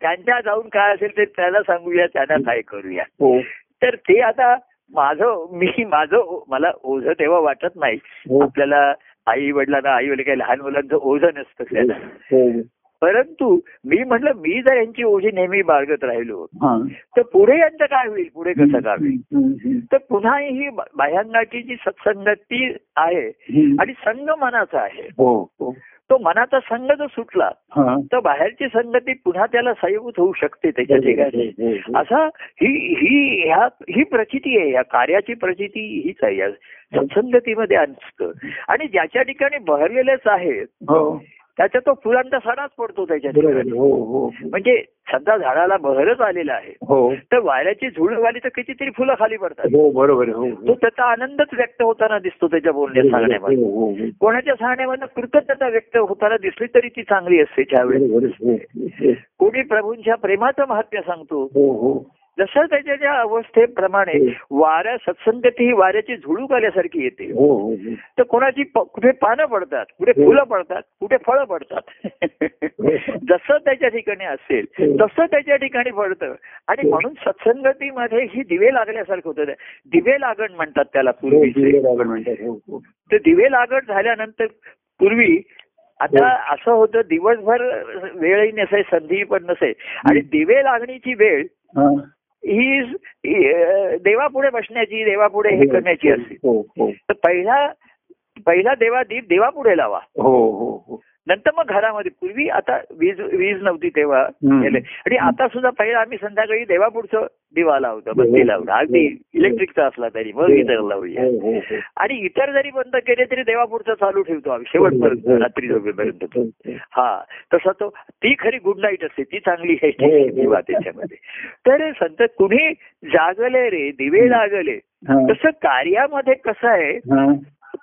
त्यांच्या जाऊन काय असेल ते त्याला सांगूया त्यांना काय करूया. हो. तर ते आता माझं मी माझं मला ओझं तेव्हा वाटत नाही. हो. आपल्याला आई वडिलांना आई वडील काही लहान मुलांचं ओझं नसतं त्याला. हो. परंतु मी म्हटलं मी जर यांची ओझी नेहमी बाळगत राहिलो तर पुढे यांचं काय होईल? पुढे कसं काय होईल? तर पुन्हा ही बाह्यांगाची जी सत्संगती आहे. आणि संघ मनाचा आहे. हो हो. तो मनाचा संघ जर सुटला तर बाहेरची संगती पुन्हा त्याला सयभूत होऊ शकते त्याच्या ठिकाणी. हो, हो. असा ही ही ह्या ही प्रचिती आहे या कार्याची प्रचिती हीच आहे. या सत्संगतीमध्ये असतं. आणि ज्याच्या ठिकाणी बहरलेलेच आहे हो. त्याच्या तो फुलांचा सडाच पडतो त्याच्या हो हो. म्हणजे सध्या झाडाला बहरच आलेला आहे. हो. तर वाऱ्याची झुळ आली तर कितीतरी फुलं खाली पडतात. हो बरोबर तो त्याचा आनंदच व्यक्त होताना दिसतो त्याच्या बोलण्या सांगण्यामध्ये. कोणाच्या सांगण्यामध्ये कृतज्ञता व्यक्त होताना दिसली तरी ती चांगली असते त्यावेळेस कोणी प्रभूंच्या प्रेमाचं महात्म्य सांगतो. जसं त्याच्या त्या अवस्थेप्रमाणे वाऱ्या सत्संगती ही वाऱ्याची झुळूक आल्यासारखी येते. हो हो हो. तर कोणाची कुठे पानं पडतात कुठे फुलं पडतात कुठे फळं पडतात? जसं त्याच्या ठिकाणी असेल तसं त्याच्या ठिकाणी पडतं. आणि म्हणून सत्संगतीमध्ये ही दिवे लागल्यासारखं होतं. दिवे लागण म्हणतात त्याला हो, पूर्वीचे. दिवे लागण म्हणतात. हो, हो. तर दिवे लागण झाल्यानंतर पूर्वी आता असं होतं दिवसभर वेळही नसे संधी पण नसे आणि दिवे लागणीची वेळ हा. ही ही, देवापुढे बसण्याची देवापुढे हे करण्याची असते हो हो. तर पहिला पहिला देवा दीप देवापुढे लावा. हो हो हो. नंतर मग घरामध्ये पूर्वी आता वीज वीज नव्हती तेव्हा. आणि आता सुद्धा पहिला आम्ही संध्याकाळी देवापुढचं दिवा लावतो बत्ती लावतो अगदी इलेक्ट्रिकचा असला तरी मग इतर लावूया. आणि इतर जरी बंद केले तरी देवापुढचं चालू ठेवतो आम्ही शेवटपर्यंत रात्री झोपेपर्यंत तो. हा तसा तो ती खरी गुड नाईट असते ती चांगली आहे. दिवा त्याच्यामध्ये तर संत कुणी जागले रे दिवे लागले. तसं कार्यामध्ये कसं आहे.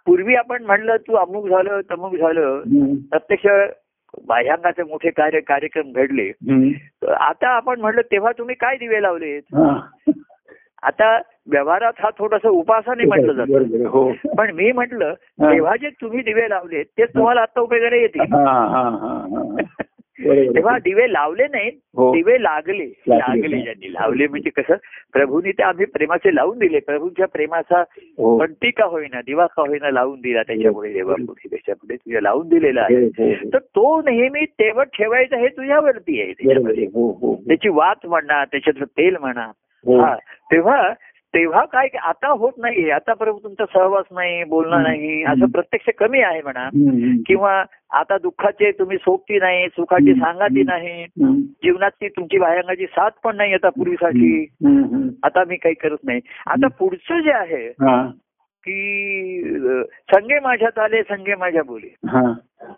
पूर्वी आपण म्हणलं तू अमुक झालं तमुक झालं. प्रत्यक्ष बाह्यांगाचे मोठे कार्य कार्यक्रम घडले. आता आपण म्हणलं तेव्हा तुम्ही काय दिवे लावलेत. आता व्यवहारात हा थोडस उपासाने म्हटलं जातं हो पण मी म्हटलं. तेव्हा जे तुम्ही दिवे लावलेत तेच तुम्हाला आता उपयोगाला येतील. तेव्हा दिवे लावले नाहीत हो. दिवे लागले. लागले. ज्यांनी. लावले म्हणजे कसं प्रभूंनी ते आम्ही प्रेमाचे लावून दिले. प्रभूंच्या प्रेमाचा हो. पंटी का होईना दिवा का होईना लावून दिला त्याच्यापुढे देवापुढे त्याच्यापुढे तुझ्या लावून दिलेला आहे. हो, हो, हो. तर तो नेहमी तेवढ ठेवायचा हे तुझ्यावरती आहे त्याच्यामध्ये. हो हो. त्याची वात म्हणा त्याच्यातलं तेल म्हणा. हो. हा. तेव्हा तेव्हा काय आता होत नाही आता प्रभू तुमचा सहवास नाही बोलणं. नाही असं प्रत्यक्ष कमी आहे म्हणा. किंवा आता दुःखाचे तुम्ही सोबती नाही सुखाची. सांगाती नाही. जीवनातली तुमची भायंगाची साथ पण नाही आता पूर्वीसाठी. आता मी काही करत नाही आता पुढचं जे आहे की संगे माझ्यात आले संगे माझ्या बोले हा.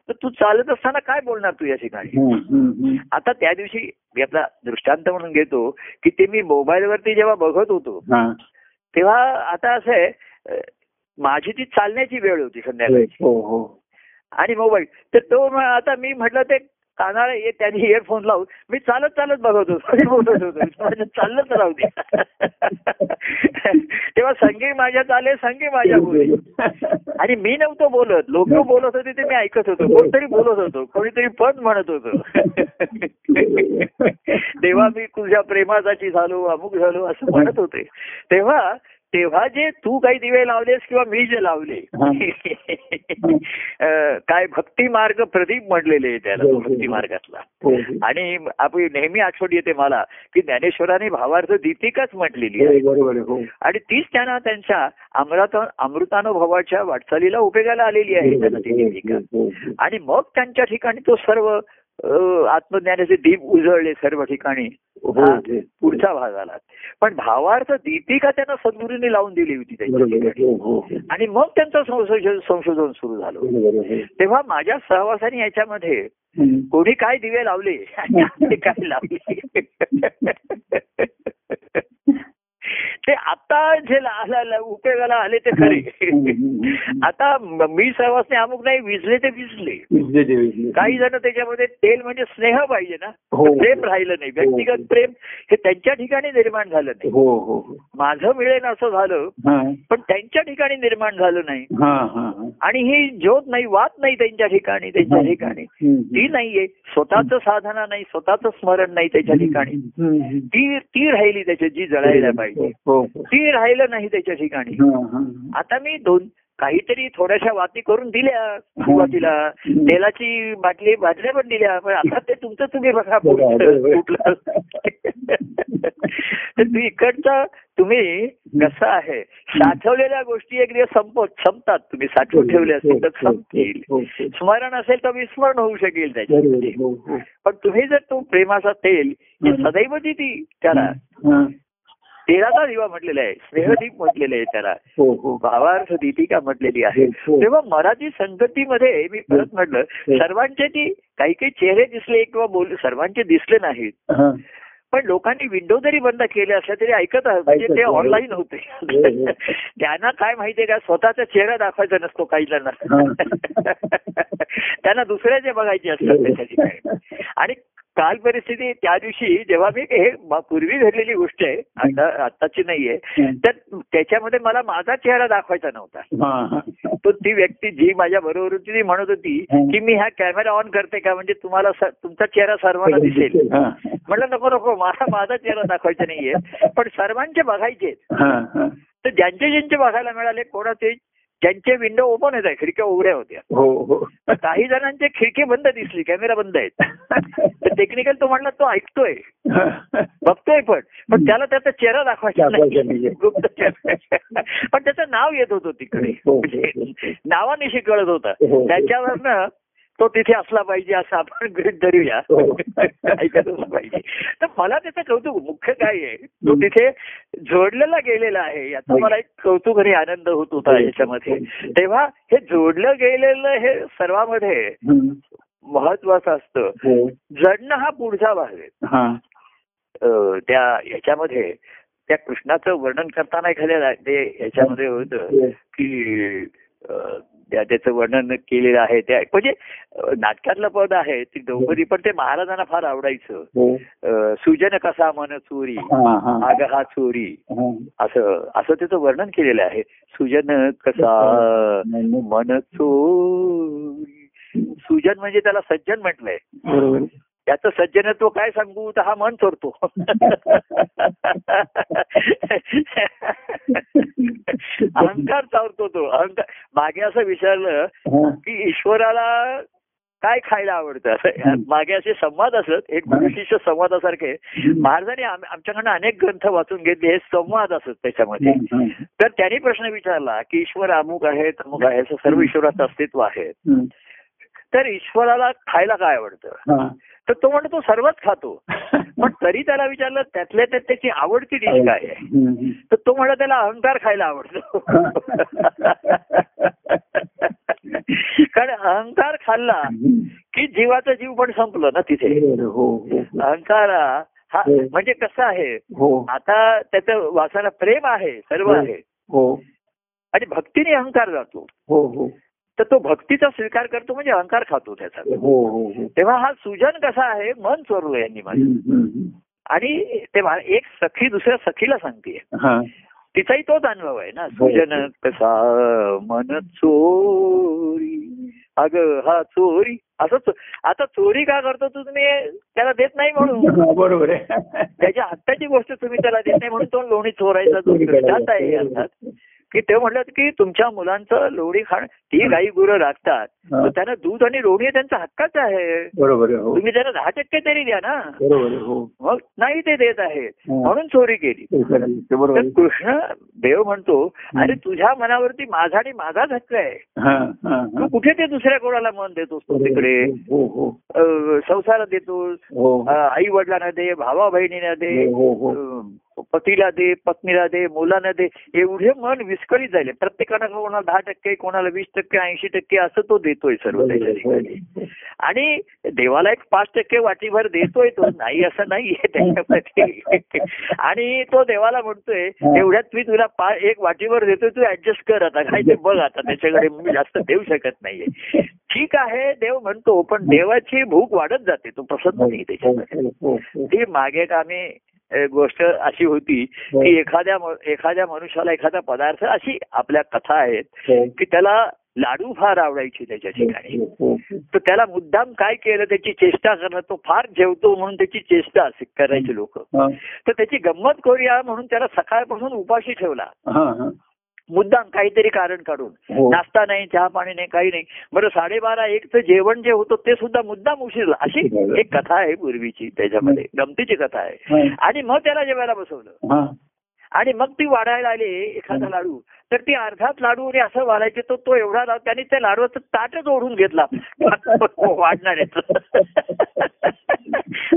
तर तू चालत असताना काय बोलणार तू या ठिकाणी. आता त्या दिवशी मी आपला दृष्टांत म्हणून घेतो की ते मी मोबाईलवरती जेव्हा बघत होतो हा. तेव्हा आता असं आहे माझी ती चालण्याची वेळ होती संध्याकाळी हो हो आणि मोबाईल तर तो म- आता मी म्हटलं ते कानाला ये- त्यांनी इयरफोन लावून मी चालत चालत बघत होतो. बोलत होतो. चाललंच राहू दे. तेव्हा संगी माझ्यात आले संगी माझ्या बोले आणि मी नव्हतो बोलत. लोक बोलत होते ते मी ऐकत होतो. कोणतरी बोलत होतो. कोणीतरी पद म्हणत होतो. तेव्हा मी तुझ्या प्रेमासाठी झालो अमुक झालो असं म्हणत होते. तेव्हा तेव्हा जे तू काही दिवे लावलेस किंवा मी जे लावले काय भक्ती मार्ग प्रदीप म्हणलेले त्याला तो भक्ती मार्गातला हो, आणि आपण नेहमी आठवण येते मला की ज्ञानेश्वरांनी भावार्थ दीपिकाच म्हटलेली आहे. हो, हो. आणि तीच त्यांना त्यांच्या अमृत अमृतानुभवाच्या वाटचालीला उपयोगाला आलेली आहे त्यांना ती दीपिका. हो, आणि मग त्यांच्या ठिकाणी तो सर्व आत्मज्ञानाचे दीप उजळले सर्व ठिकाणी हो, हा. पुढचा भाग आला पण भावार्थ दीपिका त्यांना सद्गुरूंनी लावून दिली होती त्यांच्या हो. आणि मग त्यांचं संशोधन संशोधन सुरू झालं. तेव्हा माझ्या सहवासाने याच्यामध्ये. कोणी काय दिवे लावले आणि काय लावले ते आता जे उपयोगाला आले ते खरे आता म- सहवासने अमुक नाही विजले ते विजले. काही जण त्याच्यामध्ये तेल म्हणजे स्नेह पाहिजे ना हो. तर प्रेम राहिलं नाही व्यक्तिगत प्रेम हे त्यांच्या ठिकाणी निर्माण झालं नाही हो हो हो. माझं मिळेल असं झालं हा पण त्यांच्या ठिकाणी निर्माण झालं नाही हा हा हा. आणि ही ज्योत नाही वात नाही त्यांच्या ठिकाणी त्यांच्या ठिकाणी. ती नाहीये स्वतःच साधना नाही स्वतःच स्मरण नाही त्याच्या ठिकाणी. ती ती राहिली त्याच्यात जी जळायला पाहिजे हो हो. ती राहिलं नाही त्याच्या ठिकाणी हा, हा. आता मी दोन काहीतरी थोड्याशा वाती करून दिल्या सुरुवातीला तेलाची बाटली बाटल्या पण दिल्या पण आता ते तुमचं तुम्ही बघा. कुठलं तर इकडचा तुम्ही कसं आहे साठवलेल्या गोष्टी एक दिवस संपत संपतात तुम्ही साठवून ठेवले असतील तर संपतील हो, हो. स्मरण असेल तर विस्मरण होऊ शकेल त्याच्यामध्ये. हो, हो. पण तुम्ही जर तो प्रेमाचा तेल हे हं. सदैव ती त्याला हा. तेलाचा दिवा म्हटलेला आहे स्नेहदीप म्हटलेलं आहे त्याला हो हो भावार्थ दीपिका म्हटलेली आहे हो. तेव्हा मराठी संगतीमध्ये मी परत म्हटलं सर्वांचे ती काही काही चेहरे दिसले किंवा बोल सर्वांचे दिसले नाहीत हा. पण लोकांनी विंडो जरी बंद केले असल्या तरी ऐकत म्हणजे ते. ऑनलाईन होते हो, हो. त्यांना काय माहितीये का स्वतःचा चेहरा दाखवायचा नसतो काही जणांना त्यांना दुसऱ्याचे बघायचे असतात त्याच्या ठिकाणी आणि काल परिस्थिती त्या दिवशी जेव्हा मी हे पूर्वी घडलेली गोष्ट आहे आता आताची नाहीये तर त्याच्यामध्ये मला माझा चेहरा दाखवायचा नव्हता. तो ती व्यक्ती जी माझ्या बरोबर होती ती म्हणत होती. की मी हा कॅमेरा ऑन करते का म्हणजे तुम्हाला तुमचा चेहरा सर्वांना दिसेल. म्हटलं नको नको मला माझा चेहरा दाखवायचा नाहीये पण सर्वांचे बघायचे. तर ज्यांचे ज्यांचे बघायला मिळाले कोणाचे ज्यांचे विंडो ओपन होत आहे खिडक्या उघड्या होत्या. हो हो. काही जणांचे खिडकी बंद दिसली कॅमेरा बंद आहेत. टेक्निकल तो म्हणला तो ऐकतोय. बघतोय पण. पण त्याला त्याचा चेहरा दाखवायचा. पण त्याचं नाव येत होतं तिकडे. हो, हो, म्हणजे हो. नावानिशी कळत होतं. त्याच्यावरनं तो तिथे असला पाहिजे असं आपण गृहित धरूया. हो. पाहिजे. तर मला त्याचं कौतुक मुख्य काय आहे? तो तिथे जोडलेला गेलेला आहे. याचा मला एक कौतुक आणि आनंद होत होता याच्यामध्ये. तेव्हा हे जोडलं गेलेलं हे सर्वांमध्ये. महत्वाचं असतं. हो. जडणं हा पुढचा भाग आहे. हा. त्या याच्यामध्ये त्या कृष्णाचं वर्णन करताना एखाद्या ते याच्यामध्ये होतं. की त्याचं वर्णन केलेलं आहे. त्या म्हणजे नाटकातलं पद आहे ती द्रौपदी पण ते महाराजांना फार आवडायचं. हो. सुजन कसा मन चोरी हा, हा. आग हा चोरी. हा. असं असं त्याचं वर्णन केलेलं आहे. सुजन कसा मन चोरी. सुजन म्हणजे त्याला सज्जन म्हटलंय. त्याचं सज्जनत्व काय सांगू? तर हा मन चोरतो अहंकार चावतो तो. अहंकार मागे असं विचारलं. की ईश्वराला काय खायला आवडतं? मागे असे संवाद असत. एक शिष्य संवादासारखे. महाराजांनी आम- आमच्याकडनं अनेक ग्रंथ वाचून घेतले. हे संवाद असत त्याच्यामध्ये. तर त्यांनी प्रश्न विचारला की ईश्वर अमुक आहे तमुक आहे असं सर्व ईश्वराचं अस्तित्व आहे. तर ईश्वराला खायला काय आवडतं. तर तो म्हणतो तो सर्वच खातो. पण तरी त्याला विचारलं त्यातल्या त्यात त्याची आवडती डिश काय आहे. तर तो म्हणतो त्याला अहंकार खायला आवडतो. कारण अहंकार खाल्ला की जीवाचा जीव पण संपलं ना तिथे. हो हो अहंकारा हा हो. म्हणजे कसं आहे? हो. आता त्याचं वासाला प्रेम आहे सर्व हो. आहे. हो. आणि भक्तीने अहंकार जातो. हो हो. तर तो भक्तीचा स्वीकार करतो म्हणजे अहंकार खातो त्याचा. हो हो हो. तेव्हा हा सुजन कसा आहे? मन चोरलं यांनी माझं. आणि तेव्हा एक सखी दुसऱ्या सखीला सांगते. हा. तिचाही तोच अनुभव आहे ना. सुजन कसा मन चोरी अग हा चोरी. असं आता चोरी का करतो तू तुम्ही? त्याला देत नाही म्हणून. बरोबर आहे. त्याच्या हक्काची गोष्ट तुम्ही त्याला देत नाही म्हणून तो लोणी चोरायचा तो दृष्टांत आहे अर्थात. की ते म्हणलं की तुमच्या मुलांचं लोणी खाणं ती गाई गुरं. तर त्यांना दूध आणि लोणी त्यांचा हक्काच आहे. बरोबर हो. तुम्ही त्यांना दहा टक्के तरी द्या ना. हो. मग नाही ते देत आहेत. म्हणून चोरी केली. तर. कृष्ण देव म्हणतो अरे तुझ्या मनावरती माझा आणि माझाच हक्क आहे. हा, हा, तू. कुठे ते दुसऱ्या कोणाला मन देतोस तू तिकडे? हो संसारात देतोस. आई वडिलांना दे भावा बहिणीला दे पतीला दे पत्नीला दे मुलांना दे एवढे मन विस्कळीत झाले. प्रत्येकानं कोणाला दहा टक्के कोणाला वीस टक्के ऐंशी टक्के असं तो देतोय सर्व त्याच्या ठिकाणी. आणि देवाला एक पाच टक्के वाटीभर देतोय तो. नाही असं नाहीये त्याच्यामध्ये. आणि तो देवाला म्हणतोय एवढ्यात मी तुला एक वाटीभर देतोय तू ऍडजस्ट कर आता. काय ते बघ आता त्याच्याकडे मी जास्त देऊ शकत नाहीये. ठीक आहे देव म्हणतो पण देवाची भूक वाढत जाते. तो प्रसन्न नाही त्याच्यामध्ये हो, हो, हो. ती मागे आम्ही गोष्ट अशी होती की एखाद्या एखाद्या मनुष्याला एखादा पदार्थ अशी आपल्या कथा आहेत हो, की त्याला लाडू फार आवडायची त्याच्या ठिकाणी हो, हो, हो. तर त्याला मुद्दाम काय केलं त्याची चेष्टा करणं तो फार जेवतो म्हणून त्याची चेष्टा करायचे लोक. हा, तर त्याची गंमत करूया म्हणून त्याला सकाळपासून उपाशी ठेवला. हा, हा. मुद्दाम काहीतरी कारण काढून. हो. नाश्ता नाही चहा पाणी नाही काही नाही. बरं साडेबारा एकचं जेवण जे होतं ते सुद्धा मुद्दाम उशीरला. अशी एक कथा आहे पूर्वीची त्याच्यामध्ये. गमतीची कथा आहे. आणि मग त्याला जेवायला बसवलं. आणि मग ती वाढायला आली एखादा लाडू. तर ती अर्धाच लाडू आणि असं वाढायचे तो तो एवढा लाडू त्याने त्या लाडूचं ताटच ओढून घेतला. वाढणार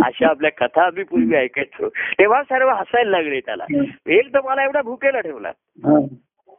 अशा आपल्या कथा आम्ही पूर्वी ऐकायचो. तेव्हा सर्व हसायला लागले त्याला. एक तर मला एवढा भुकेला ठेवला.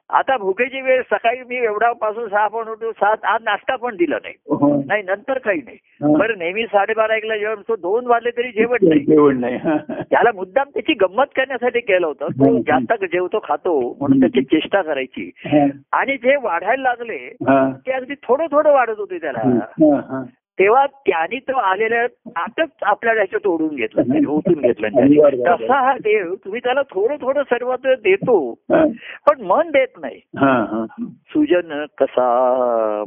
आता भुकेची वेळ सकाळी मी एवढा पासून सहा पण उठून सात आज नाश्ता पण दिला नाही हो. नाही नंतर काही नाही हा. बरं नेहमी साडेबारा एकला जेवण तो दोन वाजले तरी जेवण नाही जेवण नाही हा. त्याला मुद्दाम त्याची गंमत करण्यासाठी केलं होतं तो जास्त जेवतो खातो म्हणून त्याची चेष्टा करायची हा, आणि जे वाढायला लागले हा. ते अगदी थोडं थोडं वाढत होते त्याला हा, हा. तेव्हा त्यांनी तो आलेल्या आतच आपल्या ह्याच्यात ओढून घेतलं ओतून घेतलं. तसा हा देव तुम्ही त्याला थोडं थोडं सर्व ते देतो पण मन देत नाही. सुजन कसा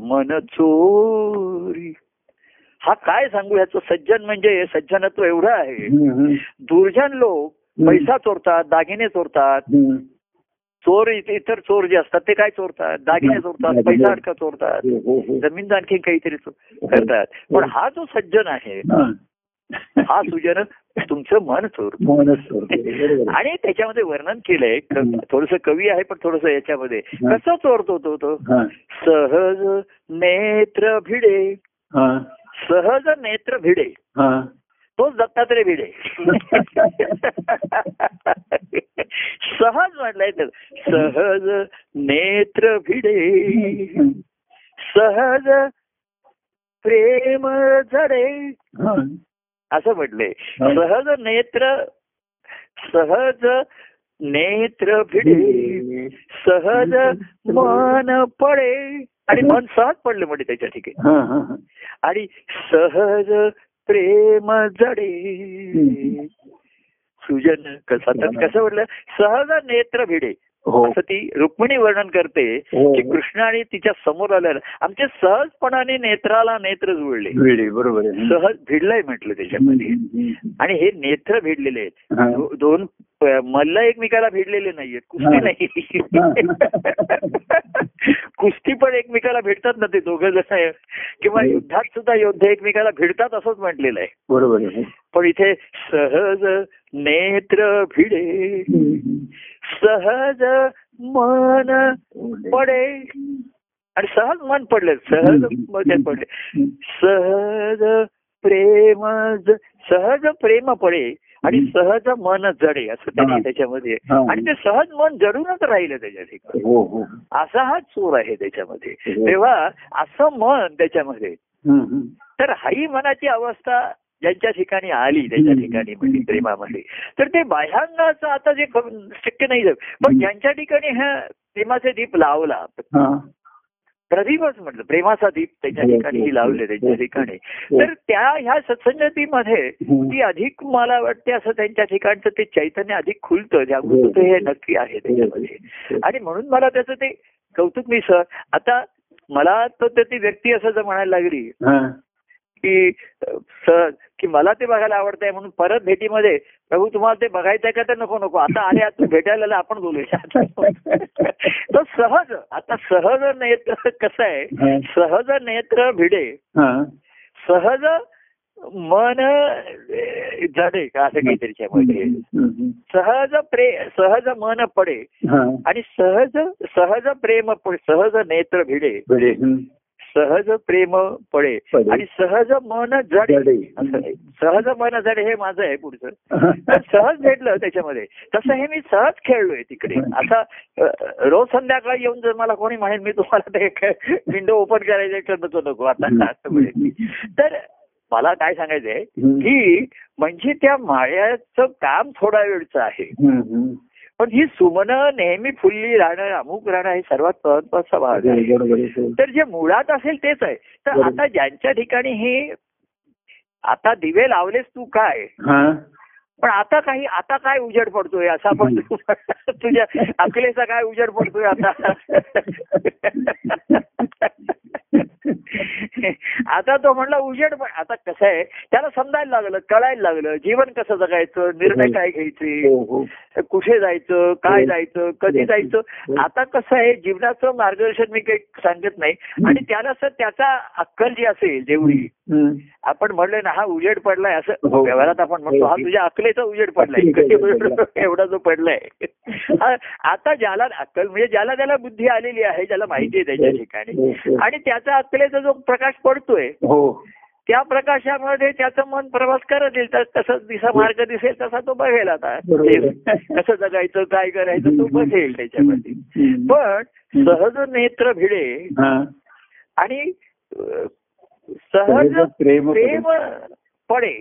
मन चोरी. हा काय सांगू याचं? सज्जन म्हणजे सज्जनत्व एवढं आहे. दुर्जन लोक पैसा चोरतात दागिने चोरतात. चोर इत- इतर चोर जे असतात ते काय चोरतात? दागिने चोरतात पैसा अडका चोरतात. हो, हो, हो. जमीन आणखी काहीतरी चोर- करतात. पण हा. जो सज्जन आहे हा. सुजन तुमचं मन आहे. आणि त्याच्यामध्ये वर्णन केलंय थोडस कवी आहे पण थोडस याच्यामध्ये. कसं चोरतो तो तो. सहज नेत्र भिडे. सहज नेत्र भिडे. तोच दत्तात्रय भिडे. सहज म्हटलंय तर सहज नेत्र भिडे. सहज प्रेम हा. असं म्हटलंय. सहज नेत्र सहज नेत्र भिडे. सहज मन पडे. आणि मन सहज पडले म्हणजे त्याच्या ठिकाणी. हा, हा, हा. आणि सहज प्रेम जडे. सुजन कसं कसं म्हटलं? सहज नेत्र भिडे. असं ती रुक्मिणी वर्णन करते हो. की कृष्ण आणि तिच्या समोर आलेला आमच्या सहजपणाने नेत्राला नेत्र जुळले बरोबर सहज भिडलंय म्हटलं त्याच्यामध्ये. आणि हे नेत्र भिडलेले आहेत हा. दोन मल्ल एकमेकाला भिडलेले नाहीयेत कुस्ती हा. नाही कुस्ती पण एकमेकाला भेटतात ना ते दोघं जण आहे. किंवा हो. युद्धात सुद्धा योद्धे एकमेकाला भिडतात असंच म्हटलेलं आहे बरोबर पण इथे सहज नेत्र भिडे सहज मन पडे आणि सहज मन पडले सहज पडले सहज प्रेम सहज प्रेम पडे आणि सहज मन जडे असं त्यांनी. त्याच्यामध्ये. आणि ते सहज मन जडूनच राहिलं त्याच्या ठिकाणी हो हो असा हा चोर आहे त्याच्यामध्ये हो. तेव्हा असं मन त्याच्यामध्ये. तर हाही मनाची अवस्था ज्यांच्या ठिकाणी आली त्याच्या. ठिकाणी म्हणजे प्रेमामध्ये तर ते बाह्यांगाचं आता जे शक्य नाही झालं. पण. ज्यांच्या ठिकाणी हा प्रेमाचे दीप लावला हा. प्रदीपच म्हटलं प्रेमाचा दीप त्याच्या हो, ठिकाणी हो, लावले हो, त्याच्या हो. ठिकाणी हो. तर त्या ह्या सत्संगतीमध्ये हम्म. ती अधिक मला वाटते असं त्यांच्या ठिकाणचं ते चैतन्य अधिक खुलतं जागृत हो. हे नक्की आहे त्याच्यामध्ये आणि म्हणून मला त्याचं ते कौतुक मी सर आता मला तर ते ती व्यक्ती असं जर म्हणायला लागली हा. की सर की मला ते बघायला आवडतंय म्हणून परत भेटीमध्ये प्रभू तुम्हाला ते बघायचंय का तर नको नको आता आले आता भेटायला आपण बोलूया तो सहज आता सहज नेत्र कसं आहे. सहज नेत्र भिडे. सहज मन जडे का असं काही त्याच्यामध्ये हम्म. सहज प्रे सहज मन पडे. आणि सहज सहज प्रेम सहज नेत्र भिडे. सहज प्रेम पडे. आणि सहज मन जडे. सहज मन जडे हे माझं आहे पुढचं सहज भेटलं त्याच्यामध्ये तसं हे मी सहज खेळलोय तिकडे आता रोज संध्याकाळी येऊन जर मला कोणी म्हणेल मी तुम्हाला ते विंडो ओपन करायचं तर नको नको आता असं म्हणेल मी. तर मला काय सांगायचंय. की म्हणजे त्या माळ्याचं काम थोडा वेळचं आहे. पण ही सुमनं नेहमी फुलली राहणं अमुक राहणं हे सर्वात महत्त्वाचा भाग आहे. तर जे मुळात असेल तेच आहे तर. आता ज्यांच्या ठिकाणी हे आता दिवे लावलेस तू काय. पण आता काही आता काय उजेड पडतोय असा पण तू तुझ्या अकलेचा काय उजेड पडतोय आता आता तो म्हणला उजेड पण आता कसं आहे त्याला समजायला लागलं कळायला लागलं जीवन कसं जगायचं निर्णय काय घ्यायचे हो हो कुठे जायचं काय हो. जायचं कधी. जायचं. आता कसं आहे जीवनाचं मार्गदर्शन मी काही सांगत नाही आणि त्याला त्याचा अक्कल जी असेल जेवढी. आपण म्हणलं ना हा उजेड पडलाय असं. व्यवहारात आपण म्हणतो हा तुझ्या अकलेचा उजेड पडलाय. एवढा जो पडलाय हा, आता ज्याला अक्कल म्हणजे ज्याला त्याला बुद्धी आलेली आहे ज्याला माहिती आहे त्याच्या ठिकाणी हो, हो. आणि त्याचा अक्कलेचा जो प्रकाश पडतोय हो त्या प्रकाशामध्ये त्याचं मन प्रवास करत येईल तर तसं दिसा मार्ग दिसेल तसा तो बघेल आता. कसं जगायचं काय करायचं तो बघेल त्याच्यामध्ये. पण सहज नेत्र भिडे हा. आणि सहज प्रेम प्रेम पडे.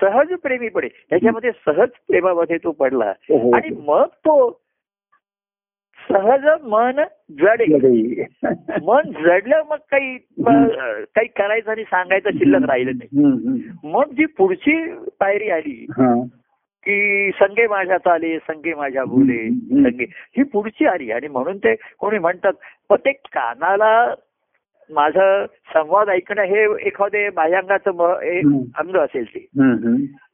सहज प्रेमी पडे त्याच्यामध्ये सहज प्रेमामध्ये तो पडला हो. आणि मग तो सहज मन जडे. मन जडलं मग काही काही करायचं आणि सांगायचं शिल्लक राहिलं नाही. मग जी पुढची पायरी आली हा. की संगे माझ्या चाले संगे माझ्या बोले. संगे ही पुढची आली आणि म्हणून ते कोणी म्हणतात पण ते कानाला माझं संवाद ऐकणं हे एखादे बाह्यांगाचं. अंग असेल ते.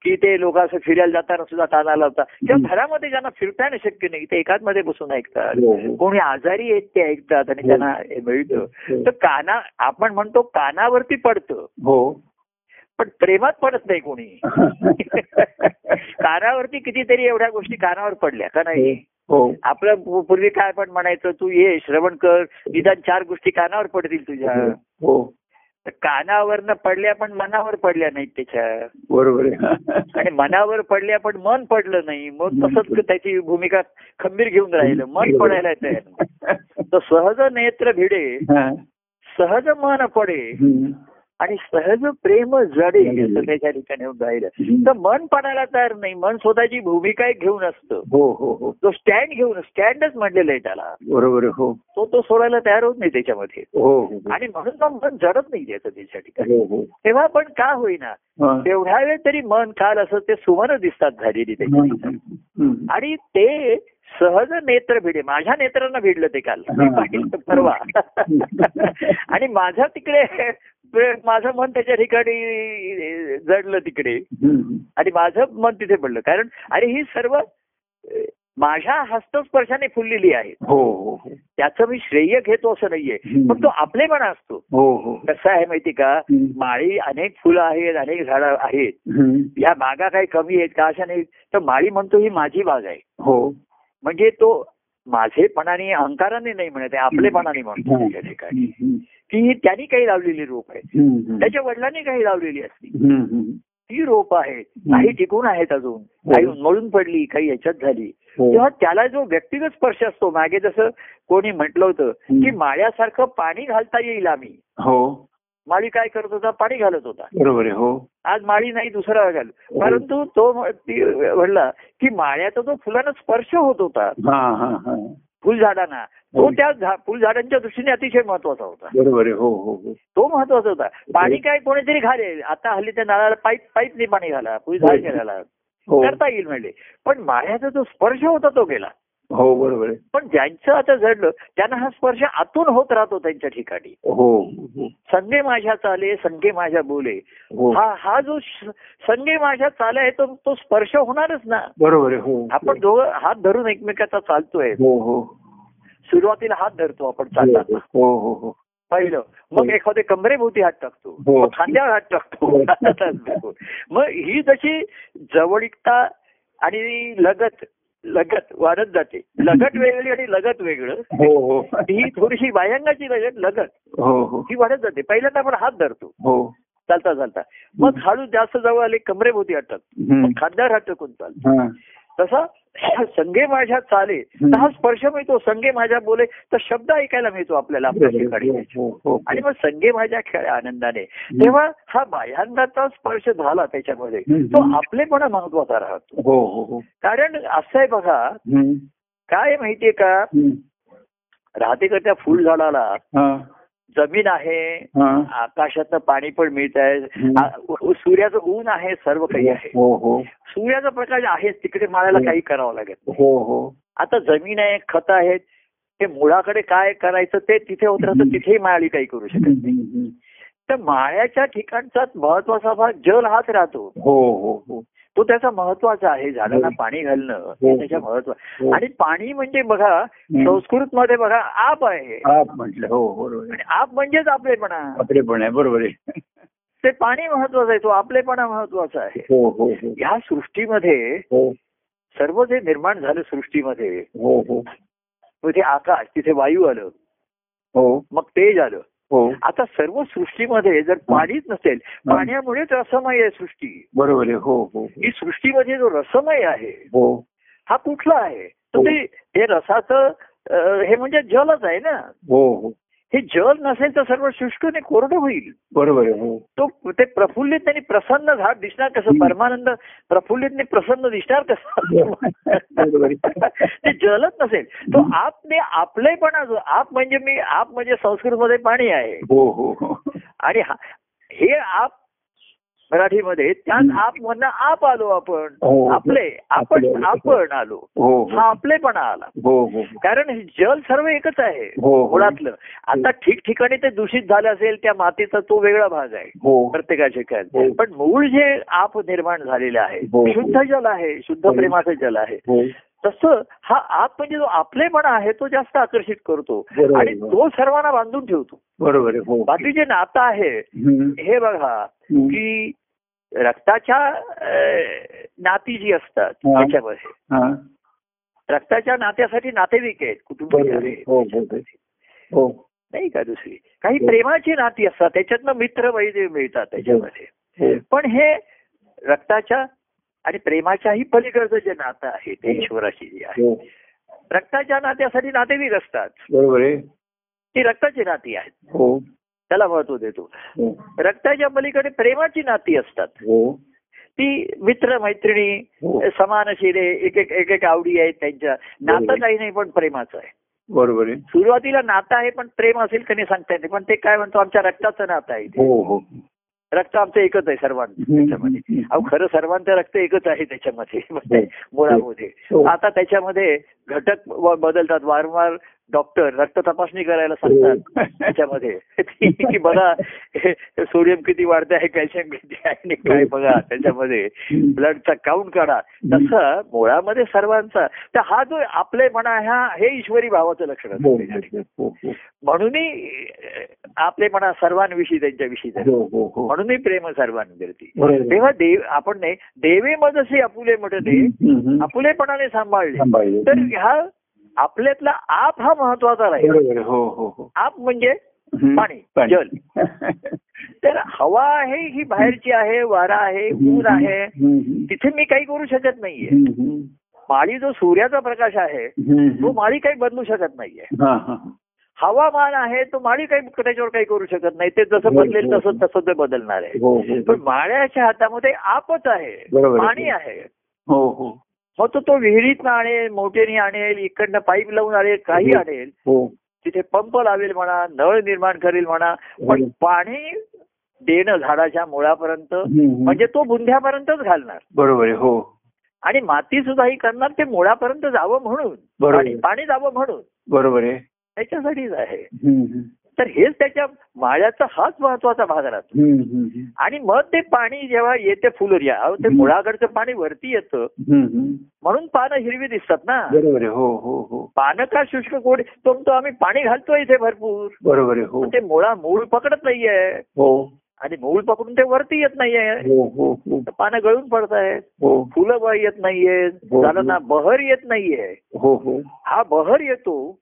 की ते लोक असं फिरायला जाताना सुद्धा कानाला लावतात किंवा. घरामध्ये ज्यांना फिरता येणं शक्य नाही ते एकाच मध्ये बसून ऐकतात हो, हो. कोणी आजारी आहेत ते ऐकतात आणि हो. त्यांना मिळतं. तर काना आपण म्हणतो कानावरती पडतं हो पण प्रेमात पडत नाही कोणी कानावरती कितीतरी एवढ्या गोष्टी कानावर पडल्या का नाही आपलं पू- पूर्वी काय पण म्हणायचं तू ये श्रवण कर निदान चार गोष्टी कानावर पडतील तुझ्या. हो. तर कानावरनं पडल्या पण मनावर पडल्या नाहीत त्याच्या. बरोबर आणि मनावर पडल्या पण मन पडलं नाही. मग तसंच त्याची भूमिका खंबीर घेऊन राहिलं. मन पडायला तयार. तर सहज नेत्र भिडे. हा. सहज मन पडे. आणि सहज प्रेम जडे त्याच्या ठिकाणी राहिलं. तर मन पडायला तयार नाही. मन स्वतःची भूमिका एक घेऊन असतं. हो हो हो. तो स्टँड घेऊन स्टँडच म्हटलेलं आहे त्याला. बरोबर हो. तो तो सोडायला तयार होत नाही त्याच्यामध्ये. हो हो आणि म्हणून मन जडत नाही त्याचं त्याच्या ठिकाणी. हो हो. तेव्हा पण का होईना हा. तेवढ्या वेळ तरी मन काल असं ते सुमन दिसतात झालेली त्याच्या. आणि ते सहज नेत्र भिडे. माझ्या नेत्रांना भिडलं ते काल. हा. परवा. आणि माझ्या तिकडे माझं मन त्याच्या ठिकाणी जडलं तिकडे. आणि माझं मन तिथे पडलं. कारण अरे ही सर्व माझ्या हस्तस्पर्शाने फुललेली आहे. हो हो हो. त्याचं मी श्रेय घेतो असं नाहीये. पण तो आपलेपणा असतो. हो हो. कसं आहे माहिती का. माळी अनेक फुलं आहेत अनेक झाडं आहेत. या बागा काही कमी आहेत का अशा नाही तर माळी म्हणतो ही माझी बाग आहे. हो. म्हणजे तो माझेपणाने अहंकाराने नाही म्हणत आहे आपलेपणाने म्हणतो. त्या ठिकाणी. की ही त्यांनी काही लावलेली रोप आहे. त्याच्या वडिलांनी काही लावलेली असती. ती रोप आहे काही टिकून आहेत अजून काही उन्मळून पडली काही ह्याच्यात झाली हो. तेव्हा त्याला जो व्यक्तिगत स्पर्श असतो मागे जसं कोणी म्हटलं होतं. की माळ्यासारखं पाणी घालता येईल आम्ही हो माळी काय करत होता? पाणी घालत होता. बरोबर हो. आज माळी नाही दुसरा घाल. परंतु तो म्हणला की माळ्याचा जो फुलांना स्पर्श होत होता. हा हा हा. फुलझाडांना. तो त्या फुलझाडांच्या दृष्टीने अतिशय महत्त्वाचा होता. बरोबर हो हो हो. तो महत्त्वाचा होता. पाणी काय कोणीतरी घालेल आता हल्ली त्या नळाला पाईप पाईपने पाणी घाला फुलझाड घाला हो. करता येईल म्हणजे पण माळ्याचा जो स्पर्श होता तो गेला. हो बरोबर आहे. पण ज्यांचं आता जडलं त्यांना हा स्पर्श आतून होत राहतो त्यांच्या ठिकाणी. हो हो. संगे माझ्या चाले संगे माझ्या बोले. हो. हा हा जो संगे माझ्या चाले आहे तो तो स्पर्श होणारच ना. बरोबर आहे हो. आपण दोघं हात धरून एकमेकाचा चालतोय. हो हो. सुरुवातीला हात धरतो आपण चालताना. हो हो हो. पहिलं. मग एखादे कमरेभोवती हात टाकतो. खांद्यावर हात टाकतो. मग ही जशी जवळीकता आणि लगत लगत वाढत जाते. लगट वेगळी आणि लगत वेगळं. हो हो. ही थोडीशी बाह्यांगाची लगत लगत. हो हो. ही वाढत जाते. पहिल्यांदा आपण हात धरतो. हो. चालता चालता. मग हळू जास्त जवळ आले टाकतो हम्म. मग खांद्यावर हात टाकून चालतो. तसा संगे माझ्या चाले तर हा स्पर्श मिळतो संगे माझ्या बोले तर शब्द ऐकायला मिळतो आपल्याला आपल्या ठिकाणी हो हो आणि मग संगे माझ्या खेळ आनंदाने. तेव्हा हा बाह्यांगाचा स्पर्श झाला त्याच्यामध्ये. तो आपलेपणा महत्त्वाचा राहतो. हो हो हो. कारण असं आहे बघा. काय माहितीये का. राहते का त्या फुल झाडाला हा. जमीन आहे हा. आकाशातनं पाणी पण मिळत आहे. सूर्याचं ऊन आहे सर्व काही आहे. हो हो. सूर्याचा प्रकाश आहेच तिकडे माळायला काही करावं लागेल हो हो. आता जमीन आहे खत आहेत ते मुळाकडे काय करायचं ते तिथे होत राहतं तिथेही माळी काही करू शकत नाही. तर माळ्याच्या ठिकाणचा महत्त्वाचा भाग जल हाच राहतो. हो हो हो. तो त्याचा महत्त्वाचा आहे झाडांना हो. पाणी घालणं हो. हे. त्याच्या महत्त्व. आणि पाणी म्हणजे बघा संस्कृत मध्ये बघा आप आहे. आप म्हटलं हो बरोबर. आप म्हणजेच आपलेपणा. आपले पण आहे बरोबर आहे. ते पाणी महत्वाचं आहे तो आपलेपणा महत्त्वाचा आहे. हो हो हो. ह्या सृष्टीमध्ये हो. सर्व जे निर्माण झालं सृष्टीमध्ये हो हो. तिथे आकाश तिथे वायू आलं हो. मग तेज आलं. आता सर्व सृष्टीमध्ये जर पाणीच नसेल पाण्यामुळेच रसमय आहे सृष्टी. बरोबर आहे. हो हो ही. सृष्टीमध्ये जो रसमय आहे हो. हा कुठला आहे? तर हो. ते हे रसाचं हे म्हणजे जलच आहे ना? हो हो. हे जल नसेल तर सर्व शुष्क आणि कोरडं होईल. बरोबर हो. तो ते प्रफुल्लित आणि प्रसन्न झाड दिसणार कसं. परमानंद प्रफुल्लित आणि प्रसन्न दिसणार. कसं? ते जलच नसेल. तो आपने आपलेपणा आप म्हणजे मी आप म्हणजे संस्कृत मध्ये पाणी आहे. हो हो हो. आणि हा- हे आप मराठीमध्ये त्याच. आप म्हणणं आप आलो आपण हो. आपले आपण. आपण आलो हो हा आपलेपणा आला हो हो कारण हे जल सर्व एकच आहे हो हो मुळातलं आता ठिकठिकाणी ते दूषित झालं असेल त्या मातीचा तो वेगळा भाग आहे हो प्रत्येकाचे काय हो. पण मूळ जे आप निर्माण झालेलं आहे हो. शुद्ध जल आहे शुद्ध हो. प्रेमाचं जल आहे हो तसं हा आप म्हणजे जो आपलेपणा आहे तो जास्त आकर्षित करतो. आणि तो सर्वांना बांधून ठेवतो बरोबर हो बाकी जे नातं आहे. हे बघा. की रक्ताच्या नाती जी असतात. त्याच्यामध्ये हा. रक्ताच्या नात्यासाठी नातेवाईक आहेत. आहेत हो हो नाही का दुसरी काही प्रेमाची नाती असतात त्याच्यातनं मित्र वैद्य मिळतात त्याच्यामध्ये. पण हे रक्ताच्या आणि प्रेमाच्याही पलीकडचं जे नातं आहे ते ईश्वराशी जे आहे. हो. रक्ताच्या नात्यासाठी नातेवाईक असतात बरोबर आहे. ती रक्ताची नाती आहेत. हो. त्याला महत्त्व देतो. हो. रक्ताच्या पलीकडे प्रेमाची नाती असतात. हो. ती मित्र मैत्रिणी हो. समान शिरे एक एक एक एक आवडी आहेत त्यांच्या. नातं. काही नाही पण प्रेमाचं आहे. बरोबर आहे. सुरुवातीला नातं आहे पण प्रेम असेल का नाही सांगता येते पण ते काय म्हणतो आमच्या रक्ताचं नातं आहे. हो हो. रक्त आमचं एकच आहे सर्वांचं त्याच्यामध्ये. अहो खरं सर्वांचं रक्त एकच आहे त्याच्यामध्ये म्हणजे मुळामध्ये. हो. आता त्याच्यामध्ये घटक बदलतात. वारंवार डॉक्टर रक्त तपासणी करायला सांगतात त्याच्यामध्ये की बघा हे सोडियम किती वाढते आहे कॅल्शियम किती आहे आणि काय बघा त्याच्यामध्ये ब्लडचा काउंट काढा तसं मुळामध्ये सर्वांचा तर हा जो आपलेपणा ह्या हे ईश्वरी भावाचं लक्षण हो, असतं. हो, हो, म्हणूनही आपलेपणा सर्वांविषयी त्यांच्याविषयी हो, हो, हो. म्हणूनही प्रेम सर्वांवरती. तेव्हा देव आपण नाही देवे मजसे आपुले म्हणते. आपुलेपणाने सांभाळले सांभाळले. तर ह्या आपल्यातला आप हा महत्त्वाचा राहील. हो हो हो आप म्हणजे. पाणी, जल. तर हवा आहे ही बाहेरची आहे वारा आहे ऊन आहे तिथे मी काही करू शकत नाहीये. माळी जो सूर्याचा प्रकाश आहे तो. माळी काही बदलू शकत नाहीये. हवामान आहे तो माळी काही त्याच्यावर काही करू शकत नाही ते जसं बदलेल तसं तसं ते बदलणार आहे पण माळ्याच्या हातामध्ये आपच आहे. पाणी आहे हो हो मग तो तो विहिरीत आणेल मोठेने आणेल इकडनं पाईप लावून आणेल काही आणेल हो तिथे पंप लावेल म्हणा नळ निर्माण करेल म्हणा पण हो. पाणी देणं झाडाच्या मुळापर्यंत. म्हणजे तो बुंध्यापर्यंतच घालणार बरोबर आहे हो आणि माती सुद्धा ही करणार ते मुळापर्यंत जावं म्हणून. पाणी पाणी जावं म्हणून बरोबर आहे त्याच्यासाठीच आहे. तर हेच त्याच्या माळ्याचा हाच महत्त्वाचा भाग राहतो. आणि मग ते पाणी जेव्हा येते फुलरिया ते. मुळाकडचं पाणी वरती येतं. म्हणून पानं हिरवी दिसतात ना. बरोबर हो हो हो. पानं का शुष्क कोड तो म्हणतो आम्ही पाणी घालतोय इथे भरपूर. बरोबर हो. ते मुळा मूळ पकडत नाहीये. हो. आणि मूळ पकडून ते वरती येत नाहीये. हो हो हो. पानं गळून पडत आहेत फुलं येत नाहीयेत हो. झालं ना बहर येत नाहीये. हो हो. हा बहर येतो.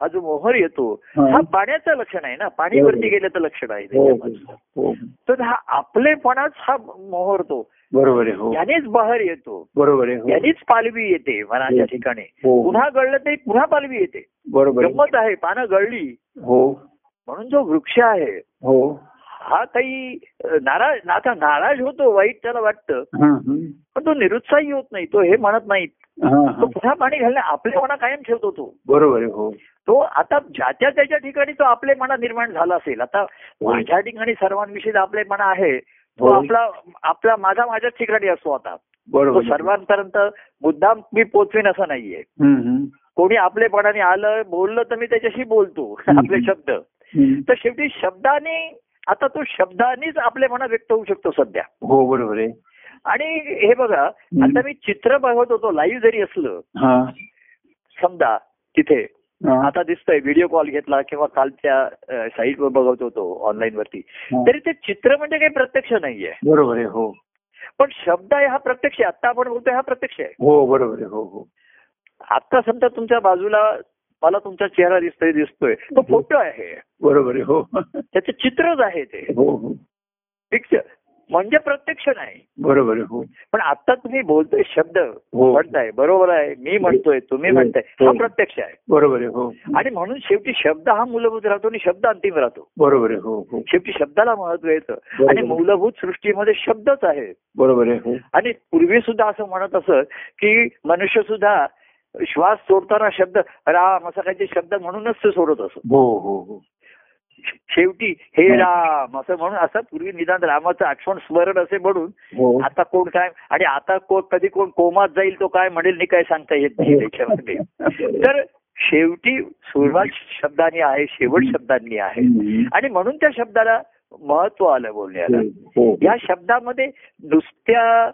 हा हा जो मोहर येतो हा. हा पाण्याचं लक्षण आहे ना. पाणी बरोबर. वरती गेल्याचं लक्षण आहे हो त्याच्यामध्ये. हो. तर हा आपलेपणाच हा मोहरतो बरोबर आहे हो. यानेच बहर येतो. बरोबर आहे हो. यानेच पालवी येते मनाच्या हो. ठिकाणी. हो. पुन्हा गळलं तरी पुन्हा पालवी येते. बरोबर. गंमत आहे पानं गळली. हो. म्हणून जो वृक्ष आहे हो. हा काही नाराज आता नाराज होतो वाईट त्याला वाटतं. हा. पण तो निरुत्साही होत नाही तो हे म्हणत नाही हा, तो हा. पुन्हा पाणी घालणे आपलेपणा कायम ठेवतो तो. बरोबर आहे हो. तो आता ज्याच्या त्याच्या ठिकाणी तो आपलेपणा निर्माण झाला असेल आता माझ्या ठिकाणी सर्वांविषयी आपलेपणा आहे तो हो. आपला आपला माझा माझ्याच ठिकाणी असतो आता बरोबर. सर्वांपर्यंत मुद्दाम मी पोचवेन असं नाहीये. कोणी आपलेपणाने आलं बोललं तर मी त्याच्याशी बोलतो. आपले शब्द. तर शेवटी शब्दाने आता तो शब्दानेच आपलेपणा व्यक्त होऊ शकतो सध्या हो बरोबर आहे आणि हे बघा आता मी चित्र बघत होतो लाईव्ह जरी असलं हा समजा तिथे हा. आता दिसतंय व्हिडिओ कॉल घेतला किंवा कालच्या साईटवर बघत होतो ऑनलाईन वरती. तरी ते चित्र म्हणजे काही प्रत्यक्ष नाहीये. बरोबर आहे हो. पण शब्द आहे हा प्रत्यक्ष आहे. आता आपण बोलतोय हा प्रत्यक्ष आहे. हो बरोबर आहे हो हो. आता समजा तुमच्या बाजूला मला तुमचा चेहरा दिसतोय दिसतोय. तो फोटो आहे. बरोबर आहे हो. त्याचं चित्रच आहे ते. हो हो. पिक्चर म्हणजे प्रत्यक्ष नाही. बरोबर आहे हो. पण आता तुम्ही बोलतोय शब्द हो. म्हणताय बरोबर आहे मी म्हणतोय तुम्ही हो. म्हणताय हो. हा. प्रत्यक्ष आहे. बरोबर आहे हो. आणि म्हणून शेवटी शब्द हा मूलभूत राहतो आणि शब्द अंतिम राहतो. बरोबर आहे हो हो. शेवटी शब्दाला महत्त्व येतं. आणि मूलभूत सृष्टीमध्ये शब्दच आहे. बरोबर आहे हो. आणि पूर्वी सुद्धा असं म्हणत असत की मनुष्य सुद्धा श्वास सोडताना शब्द राम असा काहीतरी शब्द म्हणूनच ते सोडत असत. हो हो हो. शेवटी हे राम असं म्हणून असं पूर्वी निदान रामाचं आठवण स्मरण असे म्हणून हो. आता कोण काय आणि आता कधी कोण कोमात जाईल तो काय म्हणेल नाही काय सांगता येत नाही त्याच्यामध्ये. तर शेवटी सुरुवात शब्दांनी आहे शेवट शब्दांनी आहे. आणि म्हणून त्या शब्दाला महत्त्व आलं बोलण्याला. हो. या शब्दामध्ये नुसत्या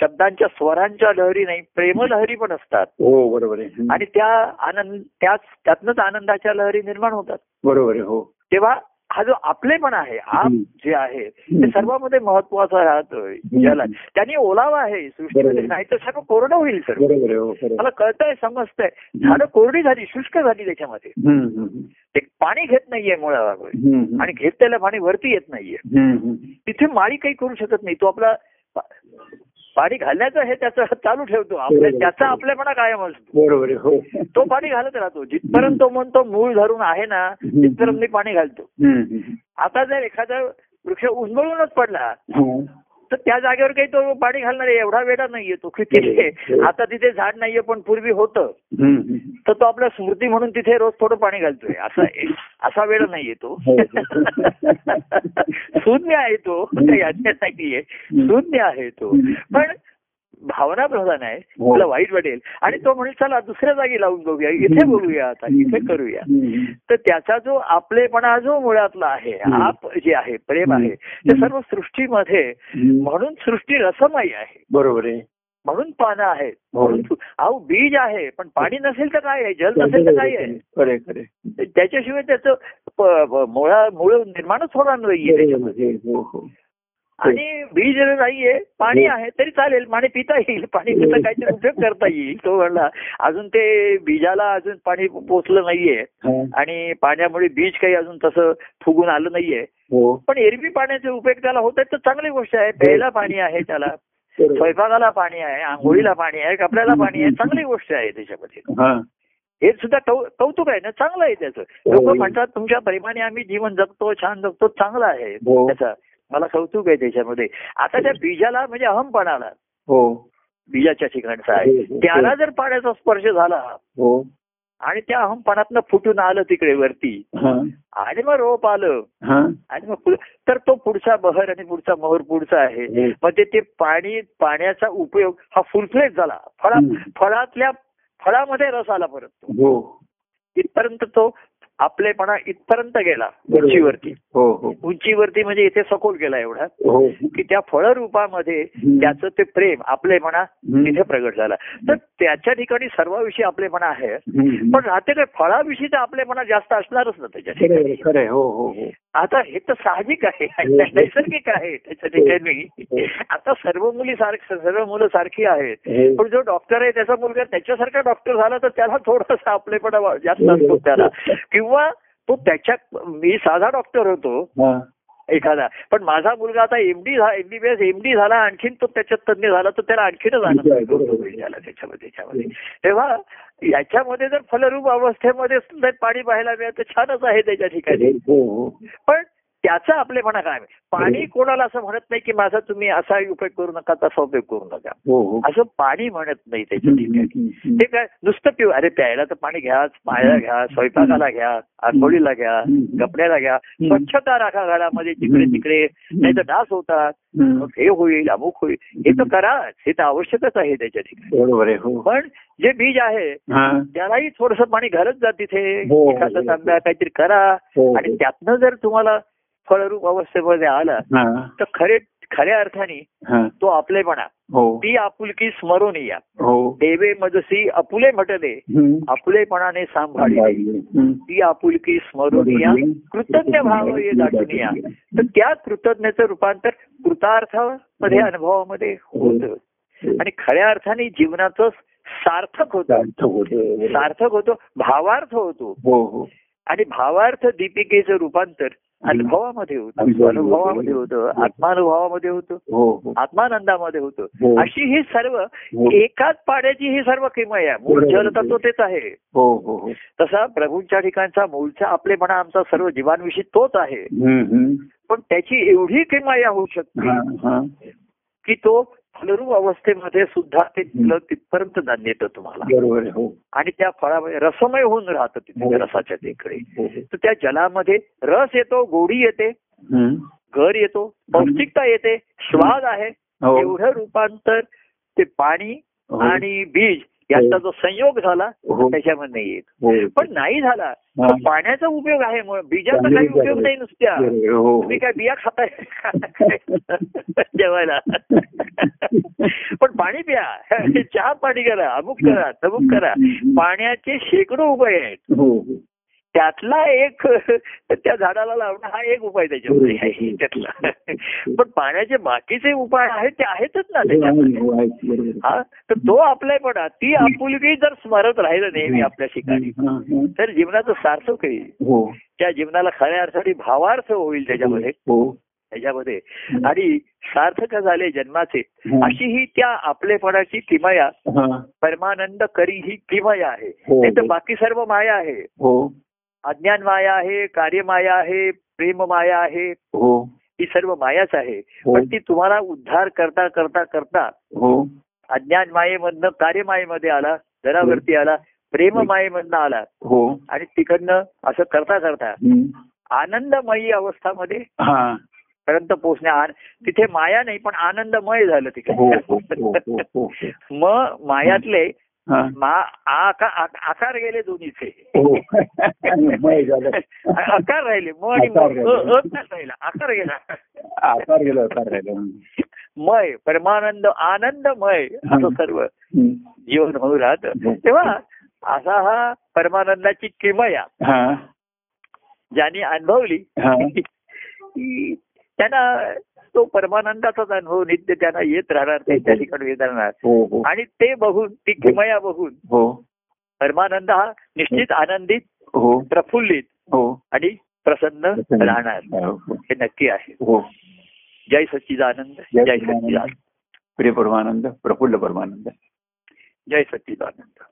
शब्दांच्या स्वरांच्या लहरी नाही प्रेमलहरी पण असतात. हो बरोबर. आणि त्या आनंद त्याच त्यातनंच आनंदाच्या लहरी निर्माण होतात. बरोबर हो. तेव्हा हा जो आपलेपणा आहे आप. जे आहे ते सर्वांमध्ये महत्वाचं राहतोय. ज्याला त्यांनी ओलावा आहे सृष्टीमध्ये. नाही तर सर्व कोरडं होईल सर्व. आहे हो मला कळतंय समजतंय. झाडं कोरडी झाली शुष्क झाली त्याच्यामध्ये. ते पाणी घेत नाहीये मुळावर. आणि घेतलेलं पाणी वरती येत नाहीये. तिथे माळी काही करू शकत नाही. तो आपला पाणी घालण्याचं हे त्याचं चालू ठेवतो आपल्या. त्याचा आपलेपणा कायम असतो बरोबर हो तो पाणी घालत राहतो जिथपर्यंत तो म्हणतो मूळ धरून आहे ना तिथपर्यंत मी पाणी घालतो. आता जर एखादा वृक्ष उन्मळूनच पडला हा. तर त्या जागेवर काही तो पाणी घालणार आहे एवढा वेळा नाहीये तो की तिथे आता तिथे झाड नाहीये पण पूर्वी होतं. तर तो आपल्या स्मृती म्हणून तिथे रोज थोडं पाणी घालतोय. असा असा वेळ नाहीये तो. हो. शून्य आहे तो. नाहीये शून्य आहे तो. पण भावना प्रधान आहे. हो. तुला वाईट वाटेल. आणि तो म्हणेल चला दुसऱ्या जागी लावून बघूया. इथे बघूया आता. इथे करूया. तर त्याचा जो आपलेपणा जो मुळातला आहे. आप जे आहे प्रेम आहे ते सर्व सृष्टीमध्ये. म्हणून सृष्टी रसमयी आहे. बरोबर आहे. म्हणून पानं आहेत. हो. म्हणून अहो बीज आहे पण पाणी नसेल तर काय आहे? जल नसेल तर काय आहे? खरे खरे त्याच्याशिवाय त्याचं मुळा मुळ निर्माणच होणार नाहीये त्याच्यामध्ये. हो हो. आणि बीज नाहीये पाणी आहे तरी चालेल पाणी पिता येईल पाणी पिता काहीतरी उपयोग करता येईल तो म्हणला. अजून ते बीजाला अजून पाणी पोचलं नाहीये हा. आणि पाण्यामुळे बीज काही अजून तसं फुगून आलं नाहीये. हो. पण एरवी पाण्याचे उपयोग त्याला होत आहेत तर चांगली गोष्ट आहे. प्यायला पाणी आहे त्याला. स्वयंपाकाला पाणी आहे आंघोळीला पाणी आहे कपड्याला पाणी आहे चांगली गोष्ट आहे त्याच्यामध्ये. हा. हे सुद्धा कौतुक आहे ना चांगलं आहे त्याचं. लोक म्हणतात तुमच्या प्रेमाने आम्ही जीवन जगतो छान जगतो चांगलं आहे हो. त्याचा. मला कौतुक आहे त्याच्यामध्ये. आता त्या बीजाला म्हणजे अहमपणाला हो. बीजाच्या ठिकाणचा हो, आहे. हो. त्याला जर पाण्याचा स्पर्श झाला हो. आणि त्या अहमपणातनं फुटून आलं तिकडे वरती हा. आणि मग रोप आलं हा. आणि मग तर तो पुढचा बहर आणि पुढचा मोहर पुढचा आहे. हो. मग ते ते पाणी पाण्याचा उपयोग हा फुलफ्लेज झाला. फळा. फळातल्या फळामध्ये रस आला परत हो. इथपर्यंत तो आपलेपणा इथपर्यंत गेला. उंचीवरती. हो हो. उंचीवरती म्हणजे इथे सखोल गेला एवढा हो. की त्या फळ रूपामध्ये हम्म. त्याचं ते प्रेम आपलेपणा. तिथे प्रगट झाला. तर त्याच्या ठिकाणी सर्वाविषयी आपलेपणा आहे. पण राहते काय फळाविषयीचा आपलेपणा जास्त असणारच ना त्याच्या ठिकाणी. आता हे तर साहजिक आहे. नैसर्गिक आहे त्याच्या ठिकाणी. आता सर्व मुली सारख सर्व मुलं सारखी आहेत. पण जो डॉक्टर आहे त्याचा मुलगा त्याच्यासारखा डॉक्टर झाला तर त्याला थोडासा आपलेपणा जास्त असतो त्याला. किंवा तो त्याच्या मी साधा डॉक्टर होतो. एखादा. पण माझा मुलगा आता एमडी एमबीबीएस एमडी झाला आणखीन तो त्याच्यात तज्ञ झाला तर त्याला आणखीनच आनंद त्याला त्याच्यामध्ये त्याच्यामध्ये. तेव्हा याच्यामध्ये जर फलरूप अवस्थेमध्ये पाणी पाहायला मिळतं छानच आहे त्याच्या ठिकाणी. हो हो. पण त्याचा आपलेपणा काय पाणी कोणाला असं म्हणत नाही की माझा तुम्ही असा उपयोग करू नका तसा उपयोग करू नका. हो हो. असं पाणी म्हणत नाही त्याच्या ठिकाणी. ते काय नुसतं पिऊ अरे प्यायला तर पाणी घ्या पायाला घ्या स्वयंपाकाला घ्या आंघोळीला घ्या कपड्याला घ्या स्वच्छता राखा घरामध्ये जिकडे तिकडे. नाही तर डास होतात. हे होईल अमुक होईल. हे तर करा हे तर आवश्यकच आहे त्याच्या ठिकाणी. हो. पण जे बीज आहे. त्यालाही थोडस पाणी घालत जा तिथे. एखादं तांब्या काहीतरी करा. आणि त्यातनं जर तुम्हाला फळरूप अवस्थेमध्ये आला हा. तर खरे खऱ्या अर्थाने हा. तो आपलेपणा. हो. ती आपुलकी स्मरून या. हो. देवे मजसी अपुले म्हटले. आपुलेपणाने सांभाळले. हम्म. ती आपुलकी स्मरून या. कृतज्ञ भाव ये दाटून या. तर त्या कृतज्ञतेचं रूपांतर कृतार्थामध्ये अनुभवामध्ये होतं. आणि खऱ्या अर्थाने जीवनाचं सार्थक होतं. सार्थक होतं. भावार्थ होतो. हो हो. आणि भावार्थ दीपिकेचं रूपांतर अनुभवामध्ये होतं. अनुभवामध्ये होतं. आत्मानुभवामध्ये होतं. हो हो. आत्मानंदामध्ये होतं. हो. अशी ही सर्व हो. एकाच पाड्याची ही सर्व किमय आहे. मूळ तत्व तेच आहे. हो हो हो. तसा प्रभूंच्या ठिकाणचा मूळचा आपलेपणा आमचा सर्व जीवांविषयी तोच आहे. पण त्याची एवढी किमया होऊ हा, शकते हा. की तो फलरूप अवस्थेमध्ये सुद्धा ते फुलं तिथपर्यंत ज्ञान येतं तुम्हाला हो आणि त्या फळामध्ये रसमय होऊन राहतं तिथे हो. रसाच्या तिकडे हो. तर त्या जलामध्ये रस येतो गोडी येते. घर येतो पौष्टिकता येते स्वाद आहे. एवढं रूपांतर ते पाणी. आणि बीज यांचा जो संयोग झाला हो. त्याच्यामध्ये नाही येत. हो. पण नाही झाला हा. पाण्याचा उपयोग आहे बीजाचा काही उपयोग नाही नुसत्या. हो तुम्ही काय बिया खाताय? जेवायला. पण पाणी प्या. चहा पाणी करा अमुक करा तमुक करा. पाण्याचे शेकडो उपाय आहेत. हो हो. त्यातला एक त्या झाडाला लावणं हा एक उपाय त्याच्यामध्ये आहे त्यातला. पण पाण्याचे बाकीचे उपाय आहेत ते आहेतच ना हो, त्याच्यामध्ये. हो. हा? तर तो आपल्यापणा ती आपुलकी जर स्मरत राहिलं नेहमी आपल्या ठिकाणी. तर जीवनाचं सार्थक होईल त्या जीवनाला खऱ्या अर्थाने भावार्थ होईल त्याच्यामध्ये. हो. त्याच्यामध्ये. आणि सार्थक झाले जन्माचे. अशी ही त्या आपलेपणाची किमया हा. परमानंद करी ही किमया आहे. नाही तर बाकी सर्व माया आहे. हो. अज्ञान माया आहे कार्यमाया आहे प्रेम माया आहे. हो. ही सर्व मायाच आहे. हो. पण ती तुम्हाला उद्धार करता करता करता हो. अज्ञान मायेमधनं कार्यमायेमध्ये आला जरावरती आला प्रेम मायेमधनं आला आणि तिकडनं असं करता करता. आनंदमयी अवस्थामध्ये पर्यंत पोहोचण्या तिथे माया नाही पण आनंदमय झालं तिकडे. मग मायातले आकार गेले दोन्हीचे. हो. मय झालं. आकार राहिले म आणि राहिले. आकार गेला. आकार गेला आकार राहिला. मय परमानंद आनंदमय असं सर्व. जीवन होऊ राहत. तेव्हा असा हा परमानंदाची किमया ज्यांनी अनुभवली त्यांना तो परमानंदाचाच अनुभव नित्य त्यांना येत राहणार ते त्या ठिकाणी येत राहणार हो हो. आणि ते बघून ती किमया बघून हो. परमानंद हा निश्चित आनंदित हो. प्रफुल्लित हो. आणि प्रसन्न राहणार. हो, हो. हे नक्की आहे. हो. जय सच्चिदानंद. जय. सच्चिदानंद. प्रिय परमानंद प्रफुल्ल परमानंद. जय सच्चिदानंद.